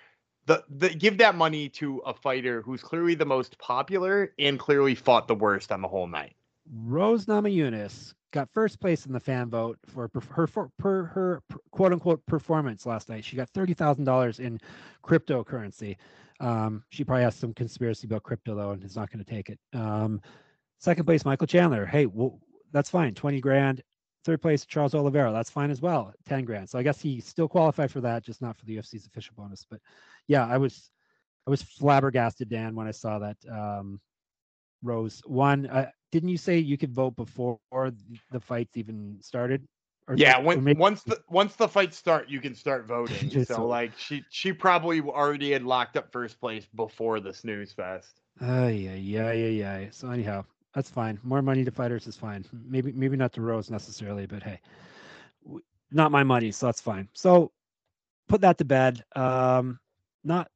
the, the give that money to a fighter who's clearly the most popular and clearly fought the worst on the whole night. Rose Namajunas got first place in the fan vote for her for per her quote unquote performance last night. She got thirty thousand dollars in cryptocurrency. Um, she probably has some conspiracy about crypto though, and is not going to take it. Um, second place, Michael Chandler. Hey, well, that's fine, twenty grand. Third place, Charles Oliveira. That's fine as well, ten grand. So I guess he still qualified for that, just not for the UFC's official bonus. But yeah, I was I was flabbergasted, Dan, when I saw that. Um, Rose one. Uh, didn't you say you could vote before the fights even started? Or, Yeah, when, maybe- once the once the fights start, you can start voting. *laughs* So so- like she she probably already had locked up first place before the snooze fest. Uh, yeah, yeah, yeah, yeah. So anyhow, that's fine. More money to fighters is fine. Maybe, maybe not to Rose necessarily, but hey, not my money, so that's fine. So put that to bed. Um, not,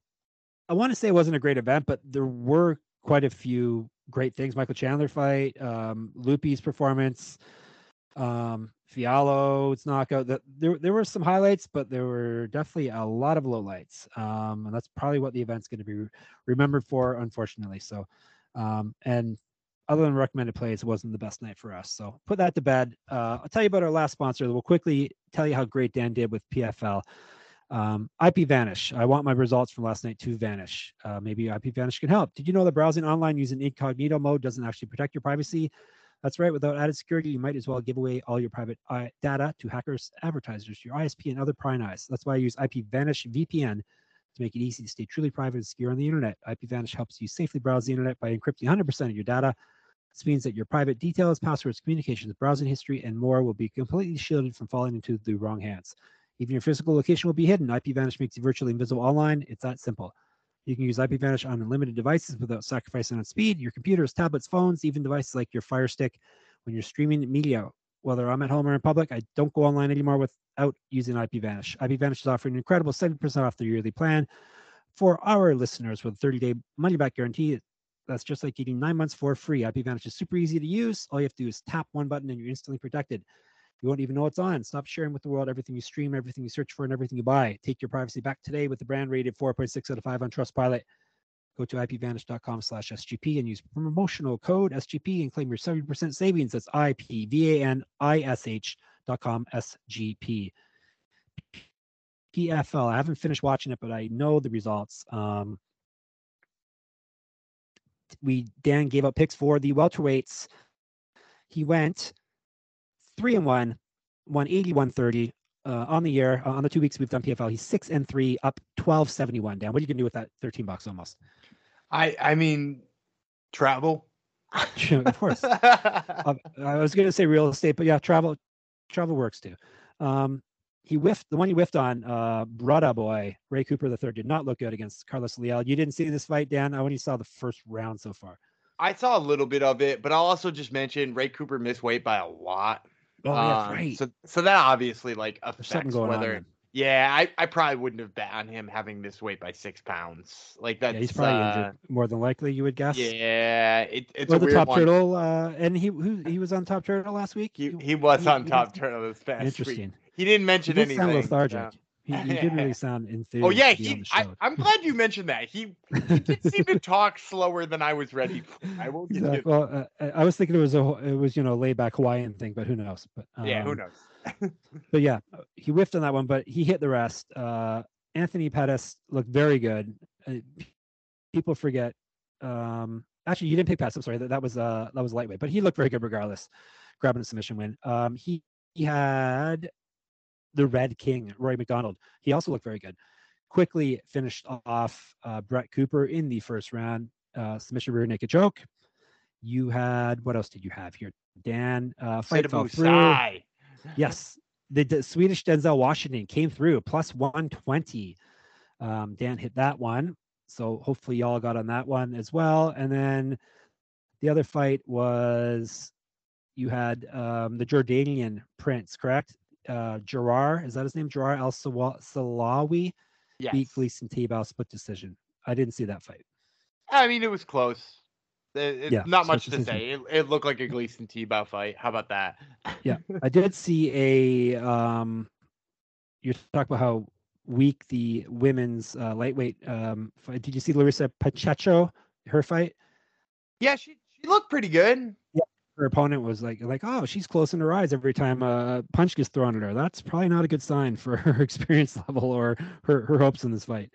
I want to say it wasn't a great event, but there were quite a few great things. Michael Chandler fight, um, Lupi's performance, um, Fialho's knockout. That there, there were some highlights, but there were definitely a lot of lowlights. Um, and that's probably what the event's going to be remembered for, unfortunately. So, um, and other than recommended plays, it wasn't the best night for us. So put that to bed. Uh, I'll tell you about our last sponsor. We'll quickly tell you how great Dan did with PFL. Um, IP Vanish. I want my results from last night to vanish. Uh, maybe IP Vanish can help. Did you know that browsing online using incognito mode doesn't actually protect your privacy? That's right. Without added security, you might as well give away all your private uh, data to hackers, advertisers, your ISP, and other prying eyes. That's why I use IP Vanish VPN to make it easy to stay truly private and secure on the internet. IP Vanish helps you safely browse the internet by encrypting 100% of your data. This means that your private details, passwords, communications, browsing history, and more will be completely shielded from falling into the wrong hands. Even your physical location will be hidden. IP Vanish makes you virtually invisible online. It's that simple. You can use IP Vanish on unlimited devices without sacrificing on speed. Your computers, tablets, phones, even devices like your Fire Stick. When you're streaming media, whether I'm at home or in public, I don't go online anymore without using IP Vanish. IP Vanish is offering an incredible 70% off their yearly plan for our listeners with a 30-day money-back guarantee. That's just like getting nine months for free. IP Vanish is super easy to use. All you have to do is tap one button and you're instantly protected. You won't even know it's on. Stop sharing with the world everything you stream, everything you search for, and everything you buy. Take your privacy back today with the brand rated 4.6 out of 5 on Trustpilot. Go to ipvanish.com slash SGP and use promotional code SGP and claim your 70% savings. That's IPVANISH dot com SGP. PFL. I haven't finished watching it, but I know the results. Um, we Dan gave up picks for the welterweights. He went three and one, won 80, 130 uh, on the year. Uh, on the two weeks we've done PFL, he's six and three, up 1271. Dan, what are you gonna do with that 13 bucks almost? I I mean, travel. *laughs* of course. Uh, *laughs* I was gonna say real estate, but yeah, travel travel works too. Um, he whiffed the one he whiffed on uh Brada boy, Ray Cooper the third did not look good against Carlos Leal. You didn't see this fight, Dan. I only saw the first round so far. I saw a little bit of it, but I'll also just mention Ray Cooper missed weight by a lot. Oh, yeah, Um, right. So so that obviously like affects going on. whether yeah, I, I probably wouldn't have bet on him having missed weight by six pounds. Like that. Yeah, he's probably uh, injured more than likely. You would guess. Yeah, it, it's or a the top one. turtle, uh, and he who he was on top turtle last week. He, he was he- on he top turtle this past Interesting. week. He didn't He mention did anything. sound lethargic. yeah. He, he didn't really *laughs* sound enthused. Oh yeah, to be on he. I, I'm glad you mentioned that. He, he did *laughs* seem to talk slower than I was ready for. I will give Exactly. you. Well, uh, I- I was thinking it was a it was you know laid back Hawaiian thing, but who knows? But yeah, who um, knows? *laughs* But yeah, uh, he whiffed on that one, but he hit the rest. Uh, Anthony Pettis looked very good. Uh, people forget. Um, actually, you didn't pick Pettis. I'm sorry. That, that was uh that was lightweight, but he looked very good regardless, grabbing a submission win. Um, he he had the Red King, Rory MacDonald. He also looked very good. Quickly finished off uh, Brett Cooper in the first round. Uh, submission rear naked choke. You had what else did you have here? Dan uh, fight fell through. Yes, the, the Swedish Denzel Washington came through plus 120. Um, Dan hit that one, so hopefully y'all got on that one as well. And then the other fight was you had um, the Jordanian prince, correct? Uh, Gerard, is that his name? Jarrah Al-Silawi Yes. beat Gleison Tibau split decision. I didn't see that fight. I mean, it was close. It- it's Yeah, not much to say. It, it looked like a Gleison Tibau fight. How about that? *laughs* Yeah, I did see a. Um, you talk about how weak the women's uh, lightweight. Um, fight. Did you see Larissa Pacheco? Her fight. Yeah, she she looked pretty good. Her opponent was like, like, oh, she's closing her eyes every time a punch gets thrown at her. That's probably not a good sign for *laughs* her experience level or her her hopes in this fight.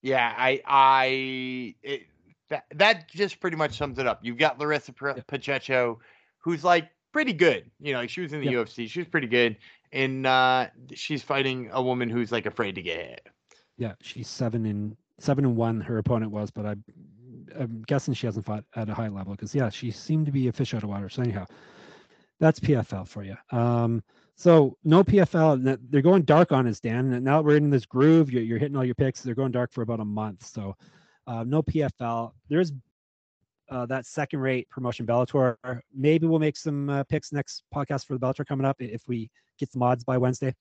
Yeah, I I it, that that just pretty much sums it up. You've got Larissa. Pacheco, who's like pretty good. You know, she was in the Yeah. UFC. She was pretty good, and uh, she's fighting a woman who's like afraid to get hit. Yeah, she's seven and seven and one. Her opponent was, but I, I'm guessing she hasn't fought at a high level because yeah, she seemed to be a fish out of water. So anyhow, that's PFL for you. Um, So no PFL. They're going dark on us, Dan. Now we're in this groove. You're, you're hitting all your picks. They're going dark for about a month. So uh, no PFL. There's uh, that second rate promotion Bellator. Maybe we'll make some uh, picks next podcast for the Bellator coming up if we get some odds by Wednesday.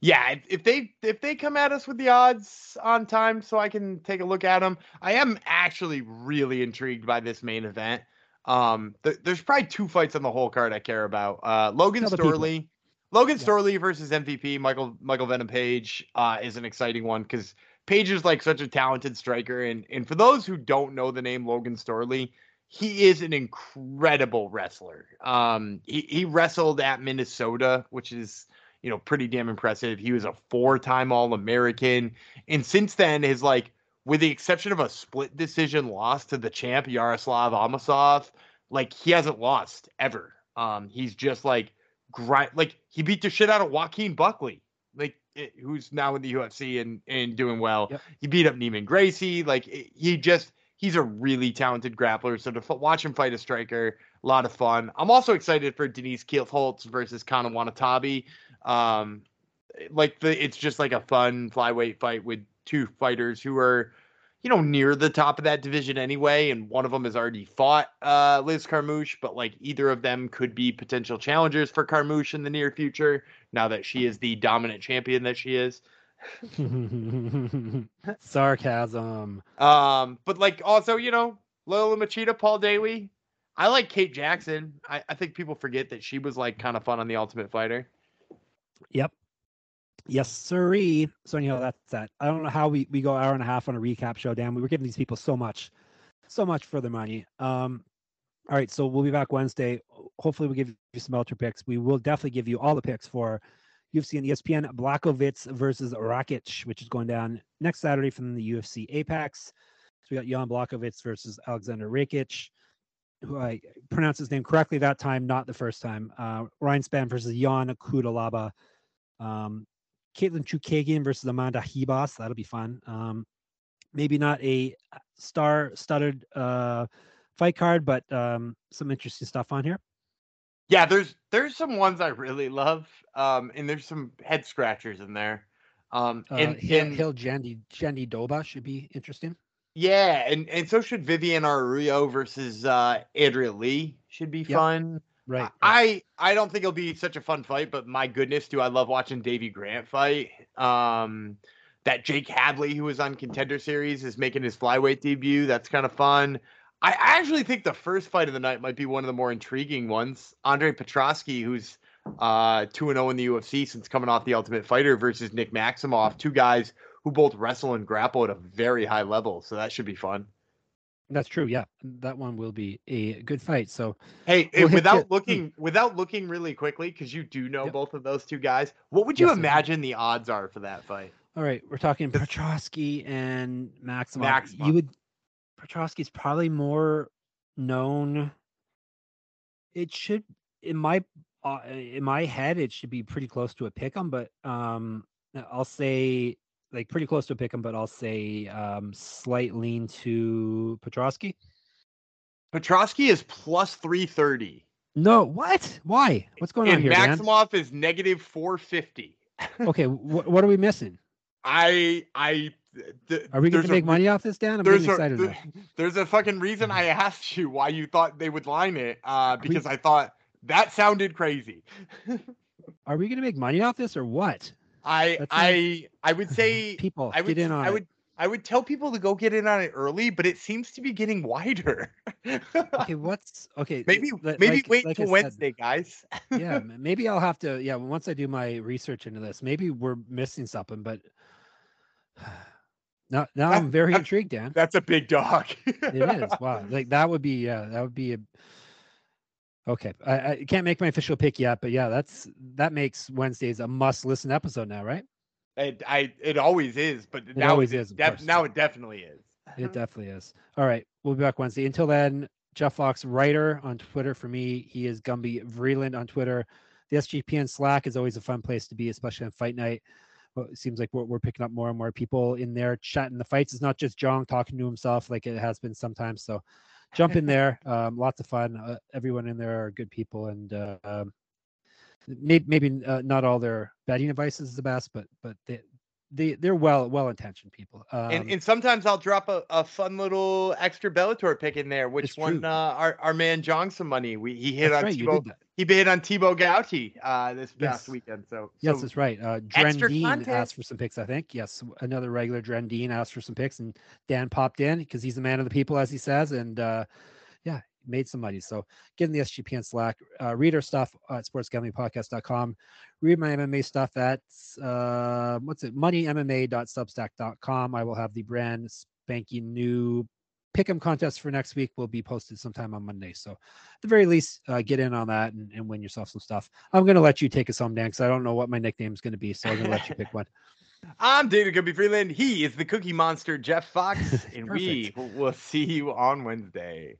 Yeah, if, if they if they come at us with the odds on time, so I can take a look at them. I am actually really intrigued by this main event. Um, th- there's probably two fights on the whole card I care about. Uh, Logan Storley, Logan yeah. Storley versus MVP Michael Michael Venom Page uh, is an exciting one because Page is like such a talented striker, and and for those who don't know the name Logan Storley, he is an incredible wrestler. Um, he he wrestled at Minnesota, which is you know pretty damn impressive. He was a four-time All-American, and since then his like with the exception of a split decision loss to the champ Yaroslav Amosov, like he hasn't lost ever. Um, he's just like grind, like he beat the shit out of Joaquin Buckley Like who's now in the UFC and and doing well. Yep. He beat up Neiman Gracie. Like he just he's a really talented grappler. So to watch him fight a striker, a lot of fun. I'm also excited for Denise Kielholtz versus Kana Watanabe. Um, like the it's just like a fun flyweight fight with two fighters who are you know, near the top of that division anyway, and one of them has already fought uh, Liz Carmouche, but like either of them could be potential challengers for Carmouche in the near future. Now that she is the dominant champion that she is. *laughs* Sarcasm. Um, but like also, you know, Lola Machida, Paul Daley. I like Kate Jackson. I, I think people forget that she was like kind of fun on the Ultimate Fighter. Yep. Yes, sirree. So anyhow, that's that. I don't know how we, we go hour and a half on a recap show. Damn, we were giving these people so much, so much for their money. Um, all right, so we'll be back Wednesday. Hopefully, we'll give you some ultra picks. We will definitely give you all the picks for UFC and ESPN Blachowicz versus Rakic, which is going down next Saturday from the UFC Apex. So we got Jan Blachowicz versus Alexander Rakic, who I pronounced his name correctly that time, not the first time. Uh, Ryan Spann versus Ion Cutelaba. Um, Katlyn Chookagian versus Amanda Ribas. That'll be fun. Um, maybe not a uh, star-studded uh, fight card, but um, some interesting stuff on here. Yeah, there's there's some ones I really love, um, and there's some head scratchers in there. Um, uh, and, Hill, and Hill Jandy Jandy Doba should be interesting. Yeah, and and so should Vivian Araújo versus uh, Andrea Lee should be yep. fun. Right. I I don't think it'll be such a fun fight, but my goodness, do I love watching Davy Grant fight. Um, that Jake Hadley, who was on Contender Series, is making his flyweight debut. That's kind of fun. I actually think the first fight of the night might be one of the more intriguing ones. Andre Petroski, who's uh 2 0 in the UFC since coming off the Ultimate Fighter versus Nick Maximov, two guys who both wrestle and grapple at a very high level. So that should be fun. That's true. Yeah, that one will be a good fight. So, hey, we'll without hmm. looking, without looking really quickly, because you do know yep. both of those two guys, what would you yes, imagine the odds are for that fight? All right, we're talking Petroski and Maximov. Maximov. You would Petroski's probably more known. It should, in my uh, in my head, it should be pretty close to a pick'em, but um, I'll say like pretty close to a pick 'em, but I'll say um, slight lean to Petroski. Petroski is plus three thirty. No, what? Why? What's going and on here? Maximov Dan? is negative four fifty. *laughs* okay, wh- what are we missing? I I. Th- are we going to make money off this, Dan? I'm getting excited. A, there's a fucking reason I *laughs* asked you why you thought they would line it. Uh, because we, I thought that sounded crazy. *laughs* are we going to make money off this or what? I I I would *laughs* say people I would, get in on I would it. I would tell people to go get in on it early, but it seems to be getting wider. okay, *laughs* what's okay? Maybe maybe like, wait like until Wednesday, guys. *laughs* yeah, maybe I'll have to. Yeah, once I do my research into this, maybe we're missing something. But *sighs* now, now I'm very intrigued, Dan. That's a big dog. it is. Wow, like that would be. Yeah, that would be a Okay, I, I, can't make my official pick yet, but yeah, that's that makes Wednesdays a must-listen episode now, right? It I it always is, but it now always it is. Def, now it definitely is. it definitely is. All right, we'll be back Wednesday. Until then, Jeff Fox writer on Twitter for me. He is Gumby Vreeland on Twitter. The SGPN Slack is always a fun place to be, especially on fight night. Well, it seems like we're, we're picking up more and more people in there chatting the fights. It's not just Jong talking to himself like it has been sometimes. So jump in *laughs* there. Um, lots of fun. Uh, everyone in there are good people, and uh, um, maybe maybe uh, not all their betting advice is the best, but but they they they're well well intentioned people. Um, and, and sometimes I'll drop a, a fun little extra Bellator pick in there, which won uh, our our man Jong some money. We he hit that's on right, you Thibaut, did that. he hit on Thibault Gouti uh, this past weekend. So Yes, so that's right. Uh, Dren Dean asked for some picks, I think. Yes, another regular Dren Dean asked for some picks, and Dan popped in because he's the man of the people, as he says, and uh, made some money. So get in the SGPN Slack, uh, read our stuff at sportsgamblingpodcast.com. Read my MMA stuff at uh, what's it, moneymma.substack.com. I will have the brand spanking new pick'em contest for next week will be posted sometime on Monday. So at the very least, uh, get in on that and, and win yourself some stuff. I'm going to let you take us home, Dan, because I don't know what my nickname is going to be. So I'm going to let you pick one. *laughs* I'm Dana Gumby Vreeland. He is the Cookie Monster, Jeff Fox, *laughs* and we will see you on Wednesday.